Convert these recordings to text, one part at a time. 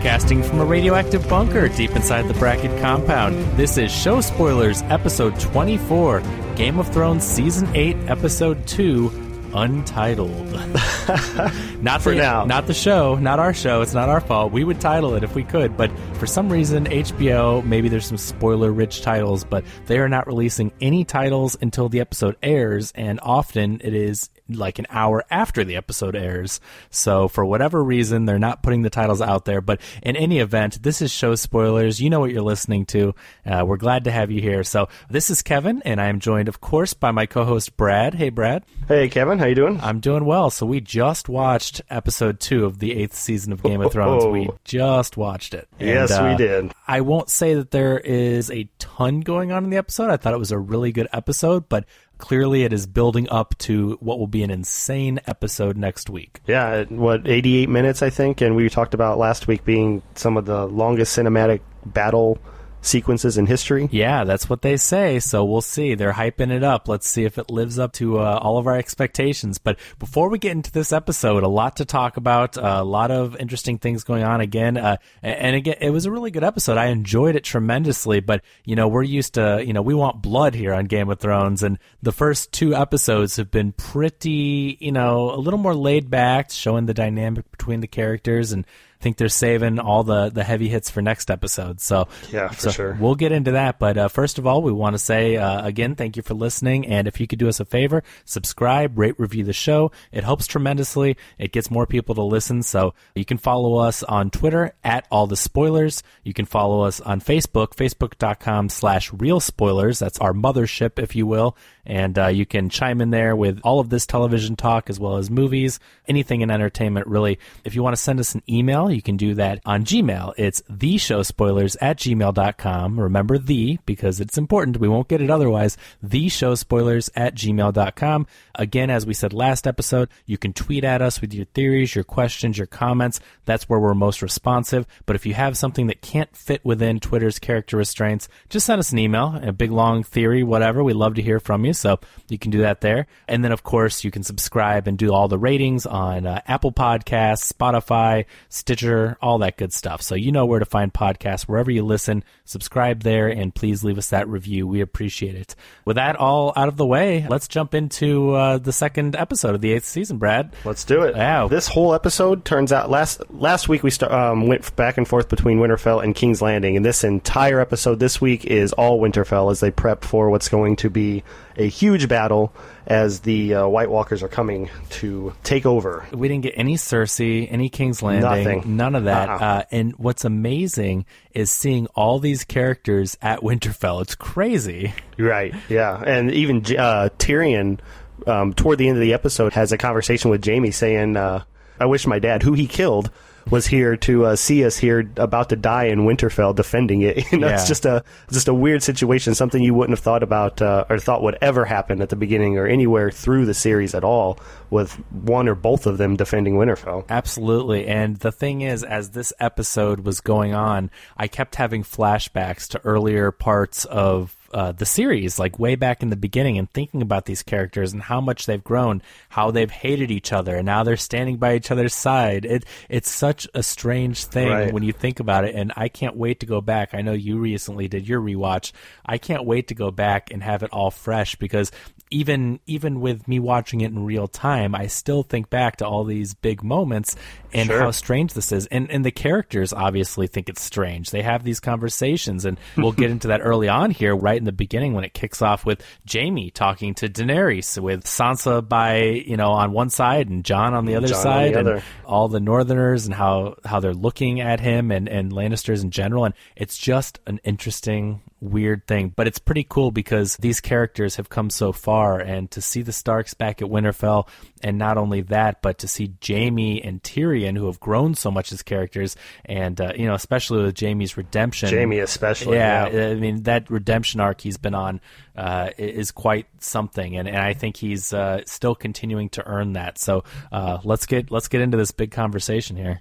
Broadcasting from a radioactive bunker deep inside the Bracket compound, this is Show Spoilers, Episode 24, Game of Thrones Season 8, Episode 2, Untitled. not For the, now. not the show, not our show. It's not our fault. We would title it if we could, but for some reason, HBO maybe there's some spoiler-rich titles, but they are not releasing any titles until the episode airs, and often it is like an hour after the episode airs. So for whatever reason, they're not putting the titles out there. But in any event, this is show spoilers. You know what you're listening to. Uh, we're glad to have you here. So this is Kevin, and I am joined, of course, by my co-host Brad. Hey, Brad. Hey, Kevin, how you doing? I'm doing well. So we just watched episode two of the eighth season of Game of Thrones. Oh. We just watched it. Yes, And, we uh, did. I won't say that there is a ton going on in the episode. I thought it was a really good episode, but clearly it is building up to what will be an insane episode next week. Yeah, what 88 minutes I think, and we talked about last week being some of the longest cinematic battle sequences in history. Yeah, that's what they say. So we'll see. They're hyping it up. Let's see if it lives up to uh, all of our expectations. But before we get into this episode, a lot to talk about, a lot of interesting things going on again. Uh, and again, it was a really good episode. I enjoyed it tremendously. But you know, we're used to, you know, we want blood here on Game of Thrones, and the first two episodes have been pretty, you know, a little more laid back, showing the dynamic between the characters and. I think they're saving all the, the heavy hits for next episode. So Yeah, for so sure. We'll get into that, but uh, first of all, we want to say uh, again, thank you for listening. And if you could do us a favor, subscribe, rate, review the show. It helps tremendously. It gets more people to listen. So you can follow us on Twitter at all the spoilers. You can follow us on Facebook, facebook.com slash real spoilers. That's our mothership, if you will. And uh, you can chime in there with all of this television talk as well as movies, anything in entertainment, really. If you want to send us an email, you can do that on Gmail. It's the show spoilers at gmail.com. Remember the because it's important. We won't get it otherwise. The show spoilers at gmail.com. Again, as we said last episode, you can tweet at us with your theories, your questions, your comments. That's where we're most responsive. But if you have something that can't fit within Twitter's character restraints, just send us an email, a big long theory, whatever. We love to hear from you. So you can do that there. And then, of course, you can subscribe and do all the ratings on uh, Apple Podcasts, Spotify, Stitcher, all that good stuff. So you know where to find podcasts wherever you listen. Subscribe there and please leave us that review. We appreciate it. With that all out of the way, let's jump into uh, the second episode of the eighth season, Brad. Let's do it. Wow. This whole episode turns out last last week we st- um, went back and forth between Winterfell and King's Landing, and this entire episode this week is all Winterfell as they prep for what's going to be a huge battle as the uh, White Walkers are coming to take over. We didn't get any Cersei, any King's Landing, Nothing. none of that. Uh-uh. Uh, and what's amazing is seeing all these characters at Winterfell. It's crazy. Right. Yeah. And even uh, Tyrion, um, toward the end of the episode, has a conversation with Jaime saying, uh, "I wish my dad, who he killed." Was here to uh, see us here about to die in Winterfell defending it. You know, Yeah. it's just a just a weird situation, something you wouldn't have thought about uh, or thought would ever happen at the beginning or anywhere through the series at all, with one or both of them defending Winterfell. Absolutely. And the thing is, as this episode was going on, I kept having flashbacks to earlier parts of uh, the series, like way back in the beginning, and thinking about these characters and how much they've grown, how they've hated each other, and now they're standing by each other's side. It it's such a strange thing Right. when you think about it, and I can't wait to go back. I know you recently did your rewatch. I can't wait to go back and have it all fresh because even even with me watching it in real time, I still think back to all these big moments and Sure. how strange this is. And and the characters obviously think it's strange. They have these conversations, and we'll get into that early on here, right in the beginning when it kicks off with Jaime talking to Daenerys, with Sansa by you know on one side and Jon on the other Jon on side, the and other. all the Northerners and how how they're looking at him and and Lannisters in general. And it's just an interesting weird thing but it's pretty cool because these characters have come so far and to see the starks back at winterfell and not only that but to see jaime and tyrion who have grown so much as characters and uh, you know especially with jaime's redemption Jaime, especially. yeah, I mean that redemption arc he's been on uh, is quite something, and, and I think he's uh, still continuing to earn that. So uh, let's get let's get into this big conversation here.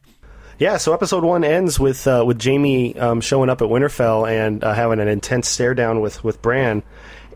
Yeah, so episode one ends with uh, with Jaime um, showing up at Winterfell and uh, having an intense stare down with with Bran,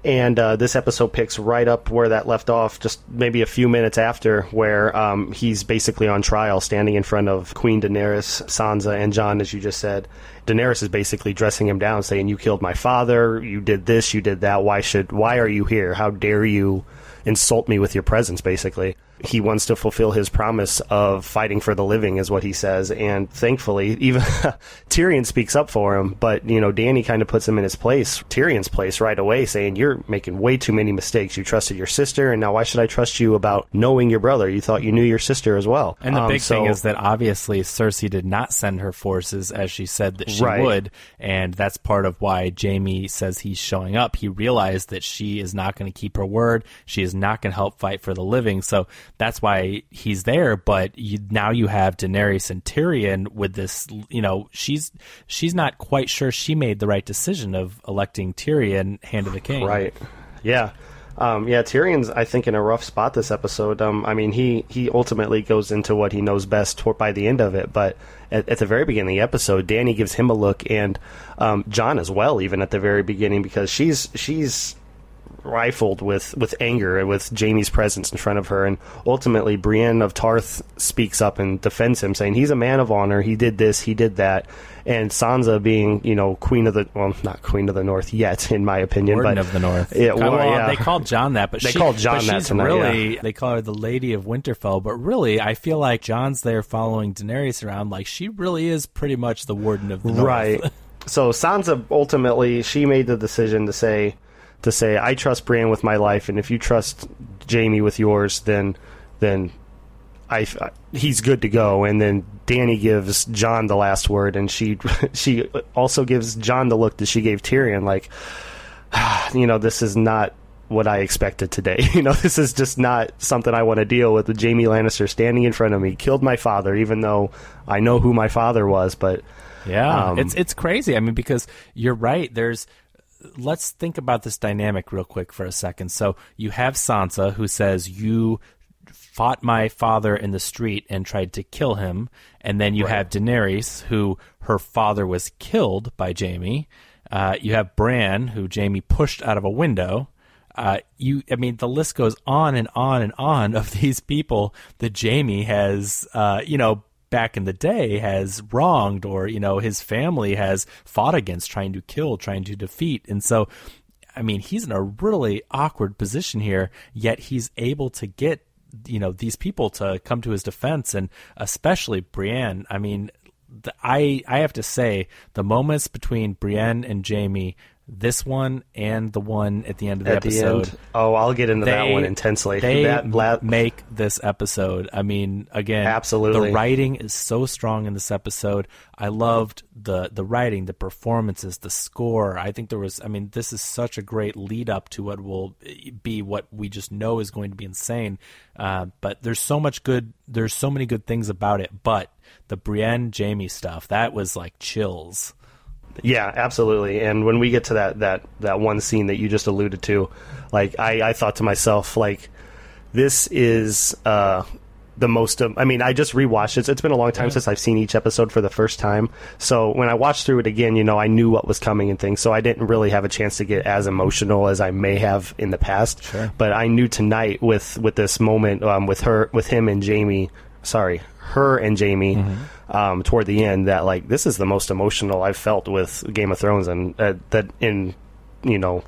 And uh, this episode picks right up where that left off, just maybe a few minutes after, where um, he's basically on trial, standing in front of Queen Daenerys, Sansa, and Jon, as you just said. Daenerys is basically dressing him down, saying, "You killed my father. You did this. You did that. Why should? Why are you here? How dare you insult me with your presence?" Basically, he wants to fulfill his promise of fighting for the living, is what he says. And thankfully, even Tyrion speaks up for him, but you know, Dany kind of puts him in his place, Tyrion's place, right away, saying, "You're making way too many mistakes. You trusted your sister, and now why should I trust you about knowing your brother? You thought you knew your sister as well." And the Um, big so- thing is that obviously Cersei did not send her forces as she said that she Right. would, and that's part of why Jaime says he's showing up. He realized that she is not going to keep her word. She is not going to help fight for the living. So that's why he's there. But you, now you have Daenerys and Tyrion with this. You know, she's she's not quite sure she made the right decision of electing Tyrion hand of the king. Right. Yeah. Um, yeah, Tyrion's I think in a rough spot this episode. Um, I mean, he he ultimately goes into what he knows best by the end of it, but at, the very beginning of the episode, Dany gives him a look, and um, Jon as well, even at the very beginning, because she's she's rifled with with anger with Jaime's presence in front of her, and ultimately Brienne of Tarth speaks up and defends him, saying he's a man of honor. He did this, he did that, and Sansa being you know queen of the well, not queen of the North yet, in my opinion, Warden but of the North. Yeah, well, well, yeah. they called Jon that, but They she, called Jon that she's tonight, really they call her the Lady of Winterfell. But really, I feel like Jon's there following Daenerys around, like she really is pretty much the Warden of the North. Right. so Sansa ultimately she made the decision to say to say I trust Bran with my life, and if you trust Jaime with yours, then then I he's good to go. And then Dany gives Jon the last word, and she she also gives Jon the look that she gave Tyrion, like you know this is not what I expected today. You know, this is just not something I want to deal with. With Jaime Lannister standing in front of me, killed my father, even though I know who my father was, but Yeah, Um, it's it's crazy. I mean, because you're right. There's let's think about this dynamic real quick for a second. So you have Sansa who says you fought my father in the street and tried to kill him, and then you have Daenerys who her father was killed by Jaime. Uh, you have Bran who Jaime pushed out of a window. Uh, you, I mean, the list goes on and on and on of these people that Jaime has, uh, you know, back in the day has wronged or, you know, his family has fought against, trying to kill, trying to defeat. And so, I mean, he's in a really awkward position here, yet he's able to get, you know, these people to come to his defense and especially Brienne. I mean, I, I have to say the moments between Brienne and Jaime, this one and the one at the end of the at episode, end. Oh, I'll get into that one intensely. They that la- make this episode. I mean, again, Absolutely. The writing is so strong in this episode. I loved the the writing, the performances, the score. I think there was. I mean, this is such a great lead up to what will be what we just know is going to be insane. Uh, but there's so much good. There's so many good things about it. But the Brienne Jaime stuff that was like chills. Yeah, absolutely. And when we get to that that that one scene that you just alluded to, like I, I thought to myself, like this is uh, the most. Um, I mean, I just rewatched it. It's been a long time since I've seen each episode for the first time. So when I watched through it again, you know, I knew what was coming and things. So I didn't really have a chance to get as emotional as I may have in the past. Sure. But I knew tonight with with this moment um, with her, with him and Jaime. Sorry, her and Jaime. Um, toward the end, that like this is the most emotional I've felt with Game of Thrones, and uh, that in you know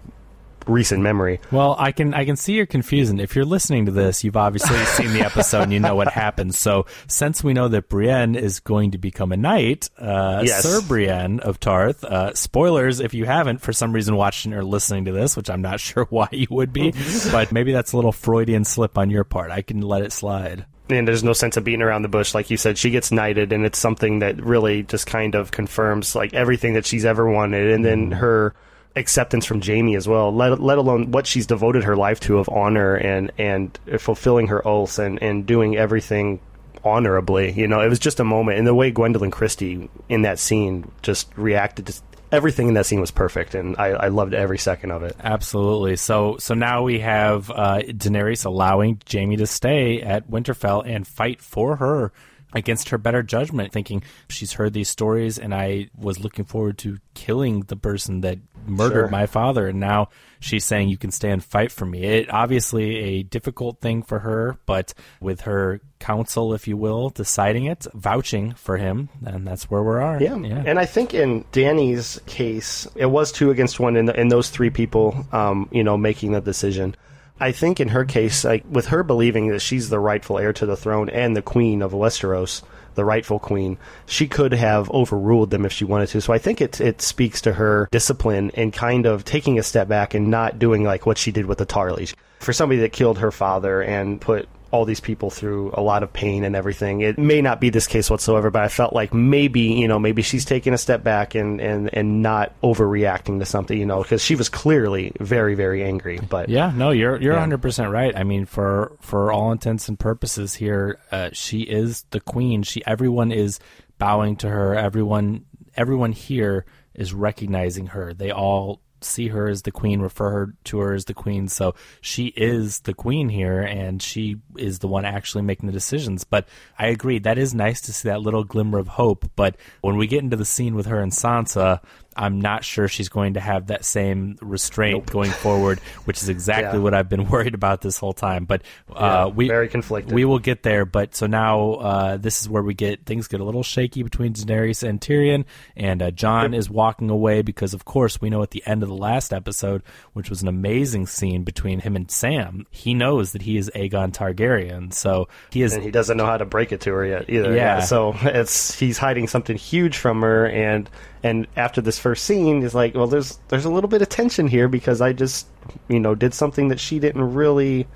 recent memory. Well, I can I can see your confusion. If you're listening to this, you've obviously seen the episode and you know what happens. So, since we know that Brienne is going to become a knight, uh, Yes. Sir Brienne of Tarth. Uh, spoilers if you haven't for some reason watching or listening to this, which I'm not sure why you would be, but maybe that's a little Freudian slip on your part. I can let it slide. And there's no sense of beating around the bush. Like you said she gets knighted and it's something that really just kind of confirms like everything that she's ever wanted. And then mm-hmm. her acceptance from Jaime as well let, let alone what she's devoted her life to of honor and and fulfilling her oaths and and doing everything honorably you know? It was just a moment. And the way Gwendoline Christie in that scene just reacted to everything in that scene was perfect and I, I loved every second of it Absolutely. So so now we have uh, Daenerys allowing Jaime to stay at Winterfell and fight for her against her better judgment, thinking she's heard these stories and I was looking forward to killing the person that murdered Sure. my father. And now she's saying you can stay and fight for me. It obviously a difficult thing for her, but with her counsel, if you will, deciding it, vouching for him, and that's where we are. Yeah. and I think in Dany's case, it was two against one in, in those three people, um, you know, making the decision. I think in her case, like with her believing that she's the rightful heir to the throne and the queen of Westeros, the rightful queen, she could have overruled them if she wanted to. So I think it it speaks to her discipline and kind of taking a step back and not doing like what she did with the Tarlys. For somebody that killed her father and put all these people through a lot of pain and everything. It may not be this case whatsoever, but I felt like maybe, you know, maybe she's taking a step back and, and, and not overreacting to something, you know, because she was clearly very, very angry. But Yeah, no, you're you're Yeah. 100 percent right. I mean, for for all intents and purposes here, uh, she is the queen. She everyone is bowing to her. Everyone everyone here is recognizing her. They all see her as the queen, refer her to her as the queen. So she is the queen here, and she is the one actually making the decisions. But I agree that is nice to see that little glimmer of hope. But when we get into the scene with her and Sansa. I'm not sure she's going to have that same restraint going forward, which is exactly Yeah. what I've been worried about this whole time. But Yeah, uh, we very conflicted. We will get there. But so now uh, this is where we get things get a little shaky between Daenerys and Tyrion, and uh, Jon is walking away because, of course, we know at the end of the last episode, which was an amazing scene between him and Sam, he knows that he is Aegon Targaryen. So he is and he doesn't know how to break it to her yet either. Yeah. So it's he's hiding something huge from her, and and after this first scene, he's like, well, there's there's a little bit of tension here because I just you know did something that she didn't really.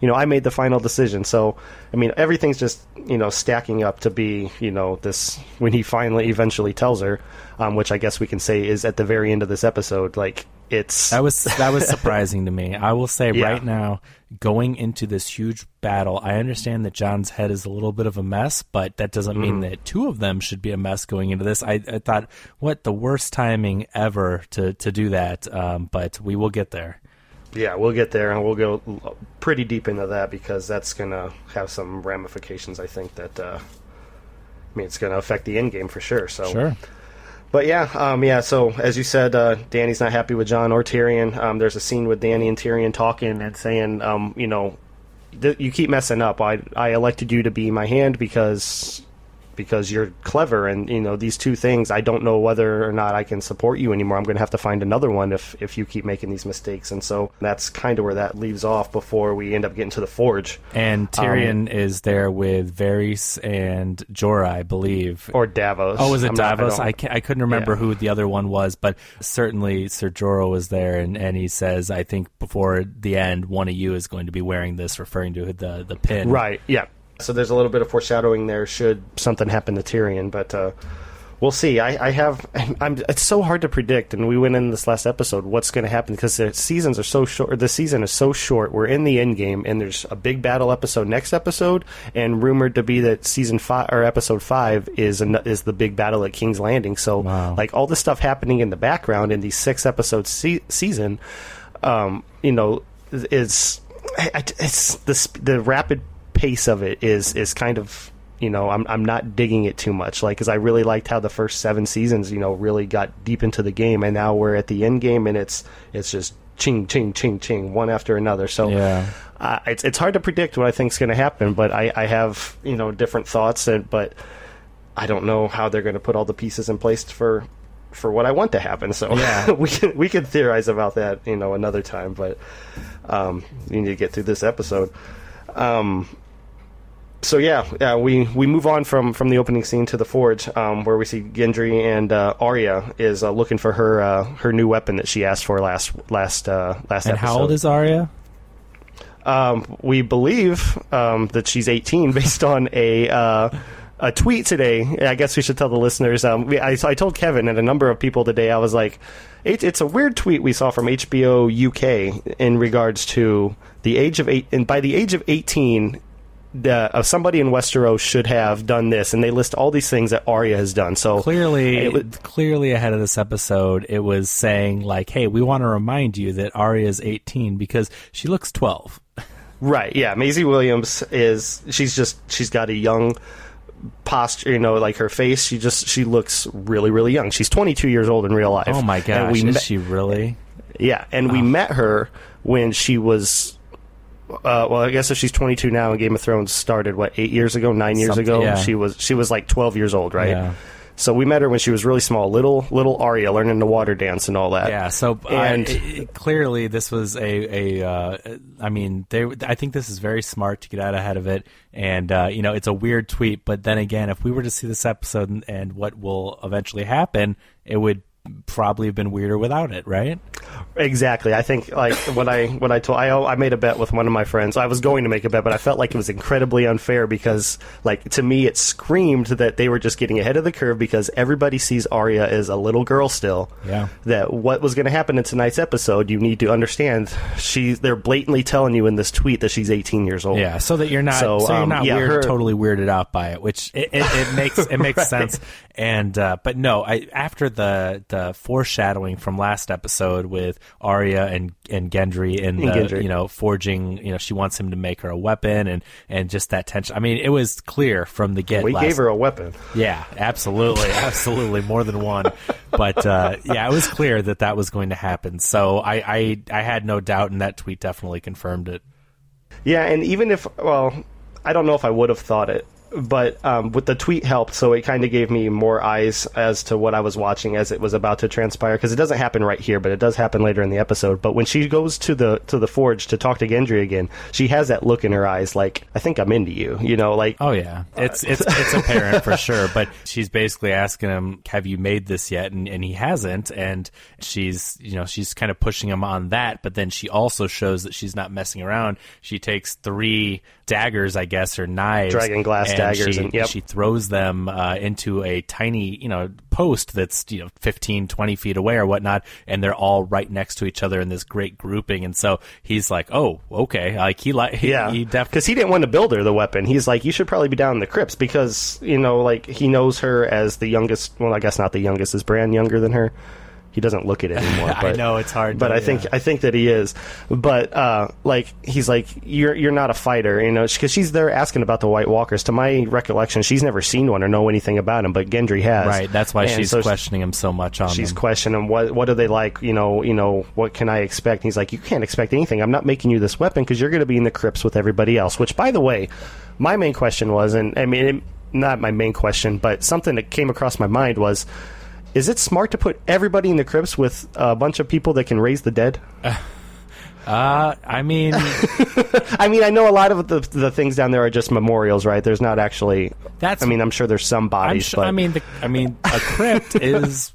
You know, I made the final decision. So, I mean, everything's just you know stacking up to be you know this when he finally eventually tells her, um, which I guess we can say is at the very end of this episode. Like it's That was that was surprising to me. I will say Yeah. right now, going into this huge battle, I understand that Jon's head is a little bit of a mess, but that doesn't mean that two of them should be a mess going into this. I, I thought, what the worst timing ever to to do that, um, but we will get there. Yeah, we'll get there, and we'll go pretty deep into that because that's gonna have some ramifications. I think that, uh, I mean, it's gonna affect the end game for sure. So, Sure. But yeah, um, yeah. So as you said, uh, Dany's not happy with Jon or Tyrion. Um, there's a scene with Danny and Tyrion talking and saying, um, you know, th- you keep messing up. I I elected you to be my hand because because you're clever and you know these two things i don't know whether or not i can support you anymore i'm going to have to find another one if if you keep making these mistakes and so that's kind of where that leaves off before we end up getting to the forge And um, Tyrion is there with Varys and Jorah, I believe. or davos Oh, was it I'm Davos? don't- I, ca- I couldn't remember Yeah. who the other one was, but certainly Sir Jorah was there, and, and he says, I think before the end, one of you is going to be wearing this, referring to the the pin. right yeah so there's a little bit of foreshadowing there should something happen to tyrion but uh We'll see. I, I have. I'm. It's so hard to predict, and we went in this last episode. What's going to happen because the seasons are so short. The season is so short. We're in the end game, and there's a big battle episode next episode, and rumored to be that season five or episode five is an, is the big battle at King's Landing. So, Wow. like all this stuff happening in the background in these six episode se- season, um, you know, is it's the the rapid pace of it is is kind of you know I'm I'm not digging it too much like because I really liked how the first seven seasons you know really got deep into the game and now we're at the end game and it's it's just ching ching ching ching one after another so Yeah. uh, it's it's hard to predict what I think's going to happen but I I have you know different thoughts and but I don't know how they're going to put all the pieces in place for for what I want to happen. So Yeah. we can we can theorize about that, you know, another time. But um, you need to get through this episode. Um, so yeah, yeah, we, we move on from, from the opening scene to the forge, um, where we see Gendry and uh, Arya is uh, looking for her uh, her new weapon that she asked for last last uh, last And episode. how old is Arya? Um, we believe um, that she's 18 based on a uh, a tweet today. I guess we should tell the listeners. Um, we, I, I told Kevin and a number of people today. I was like, it, "It's a weird tweet we saw from HBO UK in regards to the age of eight, and by the age of 18." The, uh, somebody in Westeros should have done this, and they list all these things that Arya has done. So Clearly, it was- clearly ahead of this episode, it was saying like, "Hey, we want to remind you that Arya is 18 because she looks 12." Right, yeah. Maisie Williams is she's just she's got a young posture, you know, like her face, she just she looks really really young. She's 22 years old in real life. Oh my And gosh, we is met- she really? yeah, and we met her when she was. Uh, well, I guess if she's 22 now, and Game of Thrones started what eight years ago, nine years Something- ago, yeah. she was she was like 12 years old, right? Yeah. So we met her when she was really small, little little Arya learning the water dance and all that. Yeah, so uh, And- it- it- clearly this was a a. Uh, I mean, they. I think this is very smart to get out ahead of it, and uh, you know, it's a weird tweet. But then again, if we were to see this episode and, and what will eventually happen, it would probably have been weirder without it, right? Exactly. I think like when I when I told I I made a bet with one of my friends. I was going to make a bet, but I felt like it was incredibly unfair because like to me it screamed that they were just getting ahead of the curve because everybody sees Arya as a little girl still. Yeah. That what was going to happen in tonight's episode, you need to understand. She they're blatantly telling you in this tweet that she's 18 years old. Yeah, so that you're not so, So, you're um, not yeah, weird, her- totally weirded out by it, which it, it, it makes it makes Right. sense. And uh, but no, I after the the foreshadowing from last episode with Arya and and Gendry and the, Gendry. you know forging, you know she wants him to make her a weapon and and just that tension. I mean, it was clear from the get. We last, gave her a weapon. yeah, absolutely, absolutely, more than one. But uh, yeah, it was clear that that was going to happen. So I, I I had no doubt, and that tweet definitely confirmed it. Yeah, and even if well, I don't know if I would have thought it, but um, with the tweet helped, so it kind of gave me more eyes as to what I was watching as it was about to transpire. Because it doesn't happen right here, but it does happen later in the episode. But when she goes to the to the forge to talk to Gendry again, she has that look in her eyes, like I think I'm into you. You know, like Oh yeah, it's it's it's apparent for sure. But she's basically asking him, "Have you made this yet?" And and he hasn't. And she's you know she's kind of pushing him on that. But then she also shows that she's not messing around. She takes three daggers, I guess, or knives, Dragon glass and daggers, She, and- yep. she throws them uh, into a tiny you know post that's you know 15, 20 feet away or whatnot, and they're all right next to each other in this great grouping. And so he's like, "Oh, okay." Like he like he, Yeah, he definitely. because he didn't want to build her the weapon. He's like, you should probably be down in the crypts because you know, like he knows her as the youngest. Well, I guess not the youngest. Is Bran younger than her? He doesn't look at it anymore. I know, it's hard but to- I think yeah. I think that he is. But uh, like he's like, you're you're not a fighter, you know, because she's there asking about the White Walkers. To my recollection, she's never seen one or know anything about him, but Gendry has. Right, that's why And she's so questioning him so much on She's them. questioning what what are they like? You know, you know what can I expect? And he's like, you can't expect anything. I'm not making you this weapon because you're going to be in the crypts with everybody else. Which, by the way, my main question was, and I mean, it, not my main question, but something that came across my mind was. Is it smart to put everybody in the crypts with a bunch of people that can raise the dead? Uh, I mean, I mean, I know a lot of the the things down there are just memorials, right? There's not actually. That's- I mean, I'm sure there's some bodies, sure, but I mean, the, I mean, a crypt is.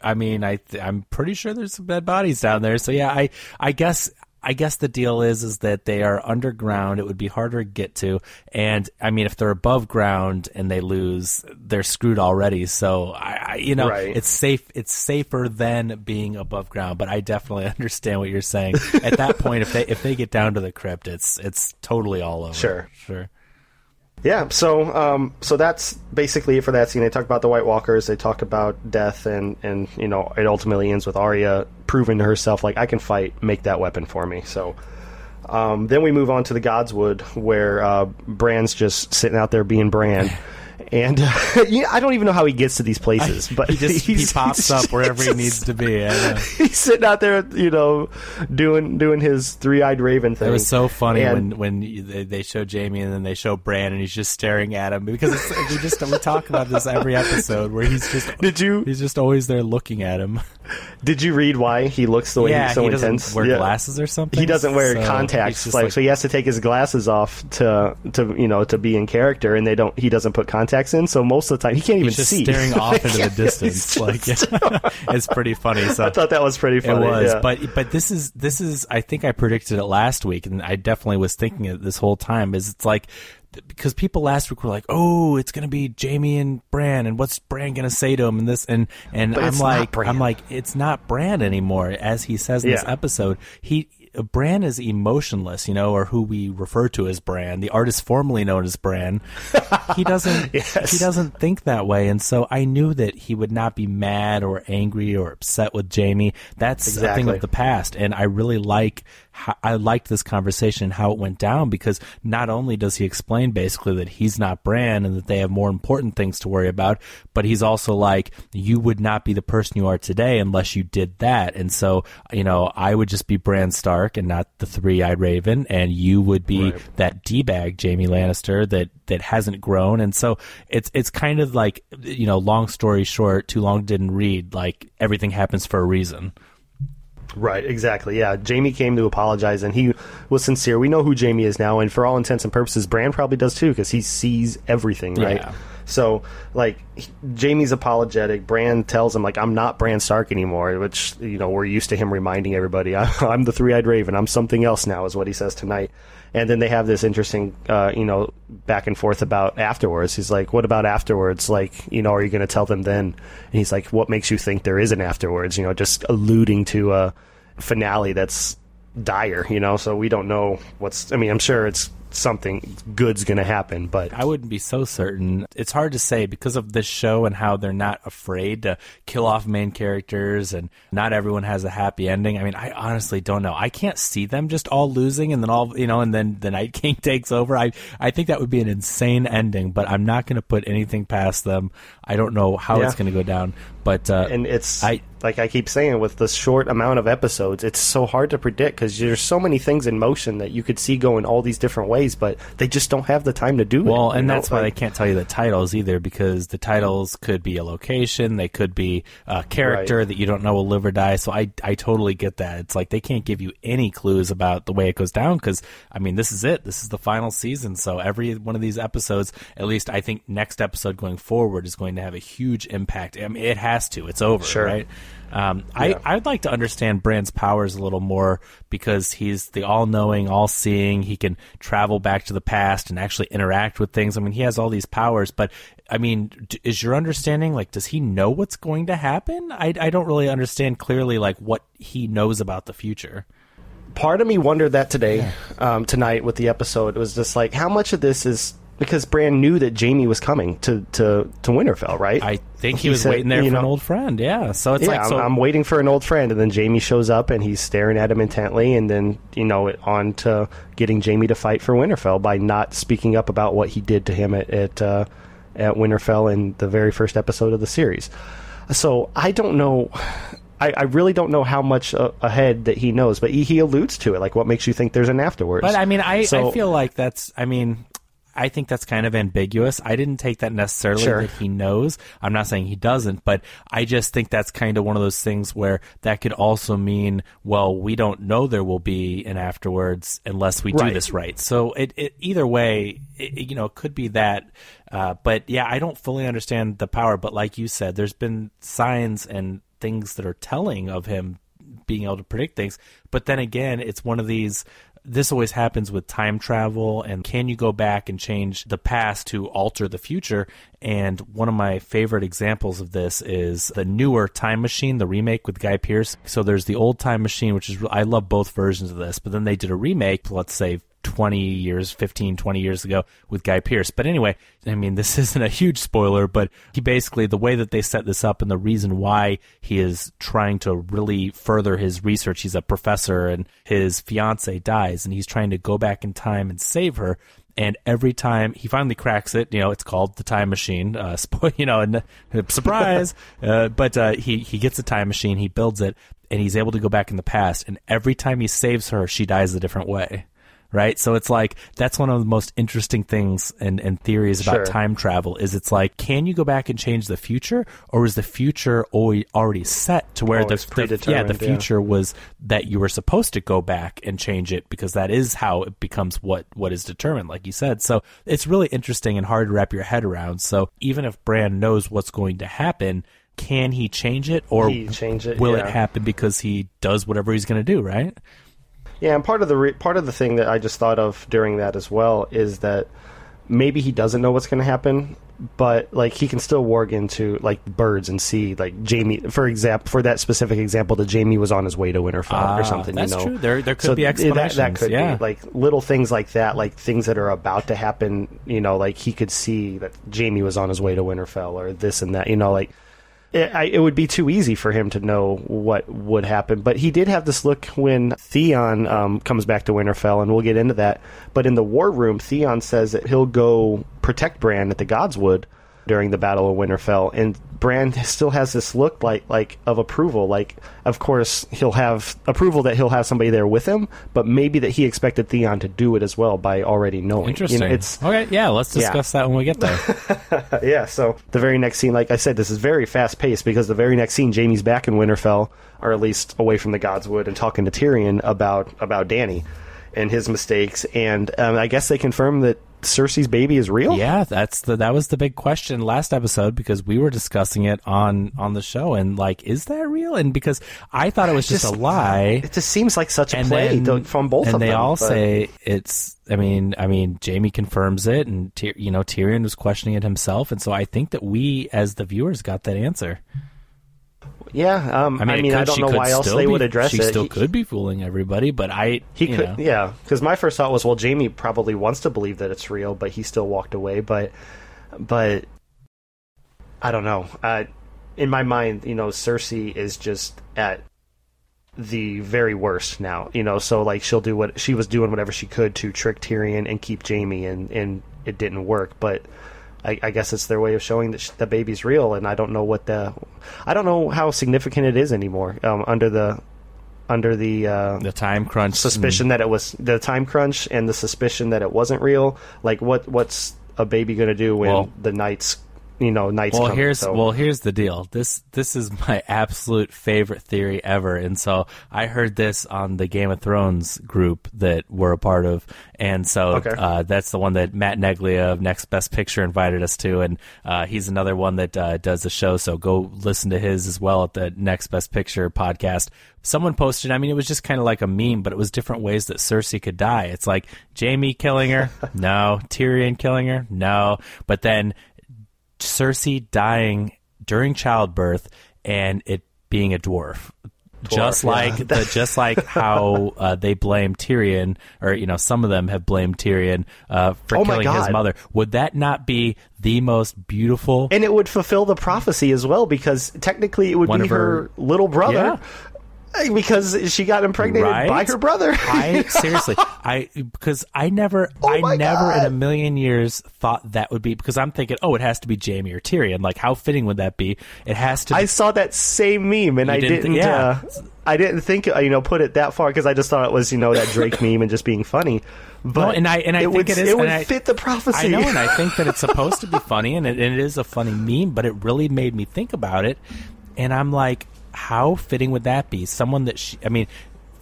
I mean, I I'm pretty sure there's some dead bodies down there. So yeah, I I guess. I guess the deal is is that they are underground. It would be harder to get to, and I mean, if they're above ground and they lose, they're screwed already. So I, I you know, Right. it's safe. It's safer than being above ground. But I definitely understand what you're saying. At that point, if they if they get down to the crypt, it's it's totally all over. Sure. sure. Yeah, so um, so that's basically it for that scene. They talk about the White Walkers. They talk about death, and and you know it ultimately ends with Arya proving to herself like I can fight. Make that weapon for me. So um, then we move on to the Godswood, where uh, Bran's just sitting out there being Bran. And uh, yeah, I don't even know how he gets to these places, but He just he pops up wherever he needs to be. He's sitting out there, you know, doing doing his three-eyed raven thing. It was so funny And- when when they, they show Jaime and then they show Bran and he's just staring at him because it's, we just we talk about this every episode where he's just Did you- he's just always there looking at him. Did you read why he looks the way yeah, he's so he doesn't intense? wear Yeah. glasses or something. He doesn't wear So contacts, just like, so he has to take his glasses off to to you know to be in character, and they don't. He doesn't put contacts in, so most of the time he can't even he's just see. staring off into the distance. Like it's pretty funny. So I thought that was pretty funny. It was, yeah. but but this is this is I think I predicted it last week, and I definitely was thinking it this whole time. Is it's like because people last week were like, "Oh, it's gonna be Jaime and Bran, and what's Bran gonna say to him?" And this, and and But I'm like, I'm like, it's not Bran anymore, as he says in this episode. He Bran is emotionless, you know, or who we refer to as Bran, the artist formerly known as Bran. He doesn't Yes. he doesn't think that way, and so I knew that he would not be mad or angry or upset with Jaime. That's a thing of the past, and I really like how, I liked this conversation, and how it went down, because not only does he explain basically that he's not Bran and that they have more important things to worry about, but he's also like, you would not be the person you are today unless you did that. And so, you know, I would just be Bran Stark and not the three eyed raven, and you would be right. that D bag, Jaime Lannister, that that hasn't grown and so it's it's kind of like you know long story short too long didn't read like everything happens for a reason Right, exactly. Yeah, Jaime came to apologize, and he was sincere. We know who Jaime is now, and for all intents and purposes, Bran probably does too, because he sees everything, right? Yeah. So, like, Jaime's apologetic. Bran tells him, like, I'm not Bran Stark anymore, which, you know, we're used to him reminding everybody, I'm the three eyed raven. I'm something else now, is what he says tonight. And then they have this interesting, uh, you know, back and forth about afterwards. He's like, "What about afterwards? Like, you know, are you going to tell them then?" And he's like, "What makes you think there is an afterwards?" You know, just alluding to a finale that's dire. You know, so we don't know what's. I mean, I'm sure it's something good's going to happen, but I wouldn't be so certain. It's hard to say because of this show and how they're not afraid to kill off main characters and not everyone has a happy ending. I mean, I honestly don't know. I can't see them just all losing and then all, you know, and then the Night King takes over. I I think that would be an insane ending, but I'm not going to put anything past them. I don't know how yeah. it's going to go down, but uh, and it's I like I keep saying with the short amount of episodes, it's so hard to predict because there's so many things in motion that you could see going all these different ways, but they just don't have the time to do well, it. Well, and know? that's why like, they can't tell you the titles either because the titles could be a location, they could be a character right. that you don't know will live or die. So I I totally get that. It's like they can't give you any clues about the way it goes down because I mean this is it. This is the final season, so every one of these episodes, at least I think next episode going forward is going to have a huge impact. I mean, it has to. It's over, sure. right? Um, yeah. I I'd like to understand Bran's powers a little more because he's the all-knowing, all-seeing. He can travel back to the past and actually interact with things. I mean, he has all these powers, but I mean, is your understanding like does he know what's going to happen? I I don't really understand clearly like what he knows about the future part of me wondered that today, um, tonight with the episode. It was just like, how much of this is because Bran knew that Jaime was coming to, to, to Winterfell, right? I think he, he was said, waiting there for know, an old friend. Yeah, so it's yeah, like so I'm, I'm, waiting for an old friend, and then Jaime shows up and he's staring at him intently, and then you know on to getting Jaime to fight for Winterfell by not speaking up about what he did to him at at, uh, at Winterfell in the very first episode of the series. So I don't know. I, I, really don't know how much uh, ahead that he knows, but he, he, alludes to it. Like, what makes you think there's an afterwards? But I mean, I, so, I feel like that's. I mean, I think that's kind of ambiguous. I didn't take that necessarily sure. that he knows. I'm not saying he doesn't, but I just think that's kind of one of those things where that could also mean, well, we don't know there will be an afterwards unless we right. do this right. So it, it either way, it, you know, it could be that. Uh, but yeah, I don't fully understand the power. But like you said, there's been signs and things that are telling of him being able to predict things. But then again, it's one of these this always happens with time travel and can you go back and change the past to alter the future? And one of my favorite examples of this is the newer time machine the remake with guy pearce. So there's the old time machine which is i love both versions of this but then they did a remake let's say 20 years, 15, 20 years ago with Guy Pearce. But anyway, I mean, this isn't a huge spoiler, but he basically, the way that they set this up and the reason why he is trying to really further his research, he's a professor and his fiance dies and he's trying to go back in time and save her. And every time he finally cracks it, you know, it's called the time machine. Uh, spoil you know, and uh, surprise! uh, but uh, he he gets a time machine, he builds it, and he's able to go back in the past. And every time he saves her, she dies a different way right? So it's like that's one of the most interesting things and, and theories about sure. time travel is it's like can you go back and change the future or is the future already set to where oh, the, the, yeah the future yeah. was that you were supposed to go back and change it because that is how it becomes what what is determined like you said. So it's really interesting and hard to wrap your head around. So even if Bran knows what's going to happen, can he change it or change it, will yeah. it happen because he does whatever he's going to do, right? Yeah, and part of the re- part of the thing that I just thought of during that as well is that maybe he doesn't know what's going to happen, but like he can still warg into like birds and see like Jaime for example, for that specific example, that Jaime was on his way to Winterfell ah, or something. That's you know, true. There there could so be explanations. That, that could yeah. be like little things like that, like things that are about to happen. You know, like he could see that Jaime was on his way to Winterfell or this and that. You know, like it, I, it would be too easy for him to know what would happen. But he did have this look when Theon um, comes back to Winterfell, and we'll get into that. But in the war room, Theon says that he'll go protect Bran at the Godswood during the Battle of Winterfell, and Bran still has this look like like of approval. Like, of course, he'll have approval that he'll have somebody there with him, but maybe that he expected Theon to do it as well by already knowing. Interesting. You know, it's okay. Yeah, let's discuss yeah. that when we get there. yeah. So the very next scene, like I said, this is very fast paced because the very next scene, Jaime's back in Winterfell, or at least away from the Godswood, and talking to Tyrion about about Dany and his mistakes. And um, I guess they confirm that Cersei's baby is real? Yeah, that's the that was the big question last episode because we were discussing it on on the show and like, is that real? And because I thought it was just, just, a lie. It just seems like such a play then, from both of them. And they all but... say it's. I mean, I mean, Jaime confirms it, and you know, Tyrion was questioning it himself, and so I think that we as the viewers got that answer. Yeah, um, I mean, I, mean, could, I don't know why else they be, would address she it. She still he, could be fooling everybody, but I he could, know. yeah. Because my first thought was, well, Jaime probably wants to believe that it's real, but he still walked away. But, but I don't know. Uh, in my mind, you know, Cersei is just at the very worst now. You know, so like she'll do what she was doing, whatever she could to trick Tyrion and keep Jaime, and and it didn't work, but I, I, guess it's their way of showing that sh- the baby's real, and I don't know what the, I don't know how significant it is anymore um, under the, under the uh, the time crunch suspicion and... that it was the time crunch and the suspicion that it wasn't real. Like what what's a baby going to do when well, the nights you know nights. Well, come, here's so. well here's the deal. This this is my absolute favorite theory ever, and so I heard this on the Game of Thrones group that we're a part of, and so okay. uh, that's the one that Matt Neglia of Next Best Picture invited us to, and uh, he's another one that uh, does the show. So go listen to his as well at the Next Best Picture podcast. Someone posted, I mean, it was just kind of like a meme, but it was different ways that Cersei could die. It's like Jaime killing her, no. Tyrion killing her, no. But then Cersei dying during childbirth and it being a dwarf. Dwarf, just like yeah. the, just like how uh, they blame Tyrion, or you know, some of them have blamed Tyrion uh, for oh killing his mother. Would that not be the most beautiful? And it would fulfill the prophecy as well, because technically it would be her, her, little brother. Yeah because she got impregnated right? by her brother. I seriously, I because I never, oh I never God. in a million years thought that would be because I'm thinking, oh, it has to be Jaime or Tyrion. Like, how fitting would that be? It has to. I saw that same meme and you I didn't. didn't yeah. Uh, I didn't think you know put it that far because I just thought it was you know that Drake meme and just being funny. But no, and I and I it think would, it is. It would I, fit the prophecy. I know, and I think that it's supposed to be funny, and it, and it is a funny meme. But it really made me think about it, and I'm like, how fitting would that be? Someone that she, I mean,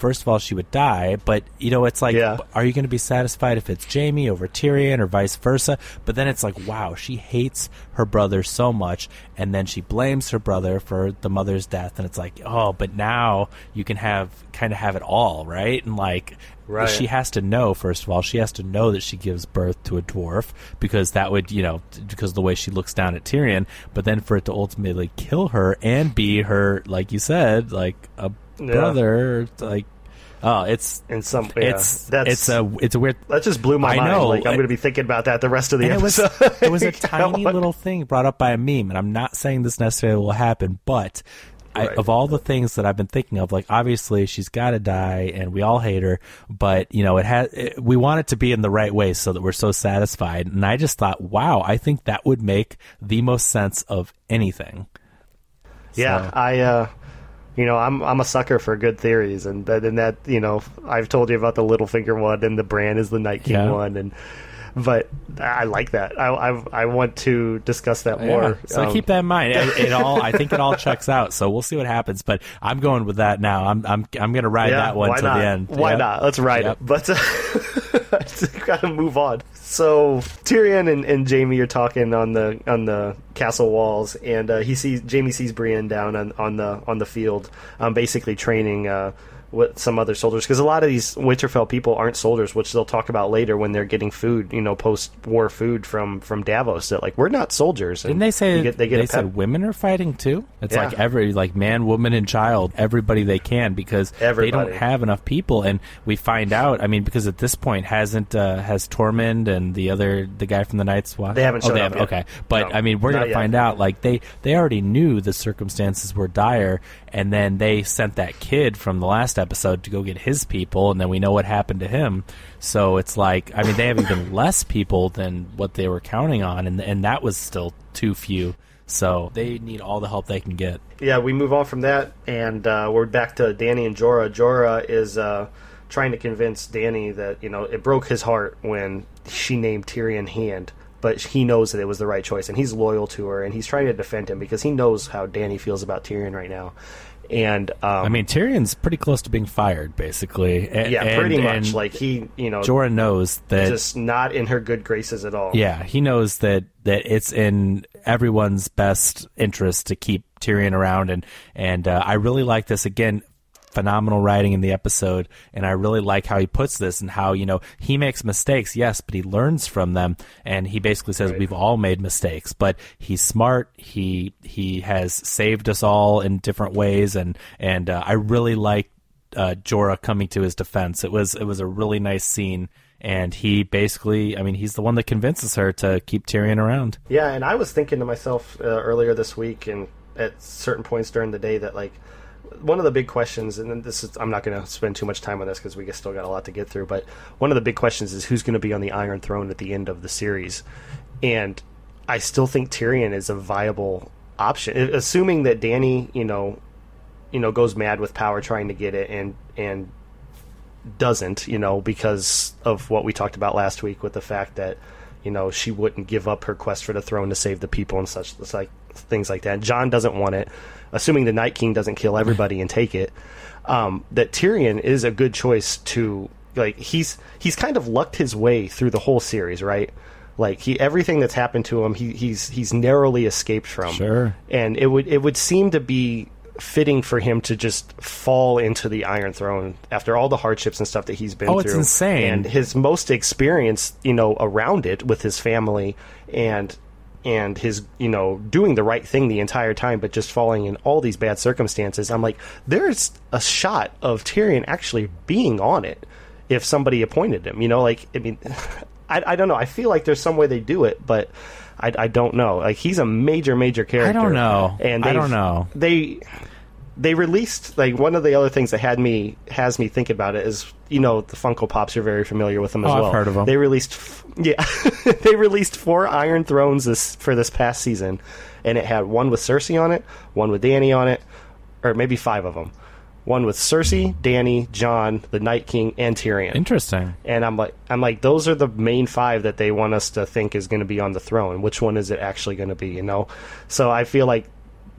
first of all, she would die, but you know, it's like, yeah. are you going to be satisfied if it's Jaime over Tyrion or vice versa? But then it's like, wow, she hates her brother so much, and then she blames her brother for the mother's death, and it's like, oh, but now you can have kind of have it all, right? And like, Right. She has to know first of all. She has to know that she gives birth to a dwarf because that would, you know, because the way she looks down at Tyrion. But then for it to ultimately kill her and be her, like you said, like a yeah. brother, like Oh, it's in some. Yeah, it's that's it's a it's a weird. That just blew my I mind. Know. Like I'm going to be thinking about that the rest of the and episode. It was, it was a tiny little thing brought up by a meme, and I'm not saying this necessarily will happen, but I, of all the things that I've been thinking of, like obviously she's got to die, and we all hate her, but you know it has. It, we want it to be in the right way so that we're so satisfied. And I just thought, wow, I think that would make the most sense of anything. Yeah, so. I. uh you know, I'm I'm a sucker for good theories, and that and that you know, I've told you about the Littlefinger one, and the Bran is the Night King yeah. one, and but I like that. I, I, I want to discuss that more. Yeah. So um, keep that in mind. It, it, all I think it all checks out. So we'll see what happens. But I'm going with that now. I'm I'm I'm going to ride yeah, that one to the end. Why yep. not? Let's ride yep. it. But uh, got to move on. So Tyrion and, and Jaime are talking on the on the castle walls, and uh, he sees Jaime sees Brienne down on, on the on the field, um, basically training. Uh, with some other soldiers because a lot of these Winterfell people aren't soldiers, which they'll talk about later when they're getting food, you know, post-war food from from Davos. That like we're not soldiers. Didn't they say get, they get they said women are fighting too? It's Yeah. like every like man, woman, and child, everybody they can because they don't have enough people. And we find out. I mean, because at this point, hasn't uh, has Tormund and the other the guy from the Night's Watch? They haven't oh, they up haven't. Okay, but No, I mean, we're gonna yet. find out. Like they they already knew the circumstances were dire, and then they sent that kid from the last episode to go get his people, and then we know what happened to him. So it's like, I mean, they have even less people than what they were counting on, and and that was still too few. So they need all the help they can get. yeah, we move on from that, and uh, we're back to Dany and Jorah. Jorah is uh, trying to convince Dany that you know it broke his heart when she named Tyrion Hand, but he knows that it was the right choice, and he's loyal to her, and he's trying to defend him because he knows how Dany feels about Tyrion right now. And um, I mean, Tyrion's pretty close to being fired, basically. Yeah, and- pretty much. and Like he, you know, Jorah knows that just not in her good graces at all. Yeah, he knows that that it's in everyone's best interest to keep Tyrion around, and and uh, I really like this again. Phenomenal writing in the episode, and I really like how he puts this and how you know he makes mistakes, yes, but he learns from them, and he basically says Right. we've all made mistakes, but he's smart. He he has saved us all in different ways, and and uh, I really like uh, Jorah coming to his defense. It was it was a really nice scene, and he basically, I mean, he's the one that convinces her to keep Tyrion around. Yeah, and I was thinking to myself uh, earlier this week and at certain points during the day that like one of the big questions, and this is I'm not going to spend too much time on this because we still got a lot to get through. But one of the big questions is who's going to be on the Iron Throne at the end of the series, and I still think Tyrion is a viable option, assuming that Dany, you know, you know, goes mad with power trying to get it, and and doesn't, you know, because of what we talked about last week with the fact that, you know, she wouldn't give up her quest for the throne to save the people and such like things like that. Jon doesn't want it, assuming the Night King doesn't kill everybody and take it. Um, that Tyrion is a good choice to like he's he's kind of lucked his way through the whole series, right? Like he everything that's happened to him, he, he's he's narrowly escaped from. Sure. And it would it would seem to be fitting for him to just fall into the Iron Throne after all the hardships and stuff that he's been Oh, through. it's insane. And his most experience, you know, around it with his family and and his, you know, doing the right thing the entire time, but just falling in all these bad circumstances. I'm like, there's a shot of Tyrion actually being on it if somebody appointed him. You know, like I mean, I, I don't know. I feel like there's some way they do it, but I, I don't know. Like he's a major, major character. I don't know. And I don't know. They they released like one of the other things that had me has me think about it is you know the Funko Pops are very familiar with them as Oh, I've well. heard of 'em. They released f- yeah they released four Iron Thrones this for this past season, and it had one with Cersei on it, one with Dany on it, or maybe five of them. One with Cersei, Dany, Jon, the Night King, and Tyrion Interesting. and I'm like, I'm like, those are the main five that they want us to think is going to be on the throne. Which one is it actually going to be? You know, so I feel like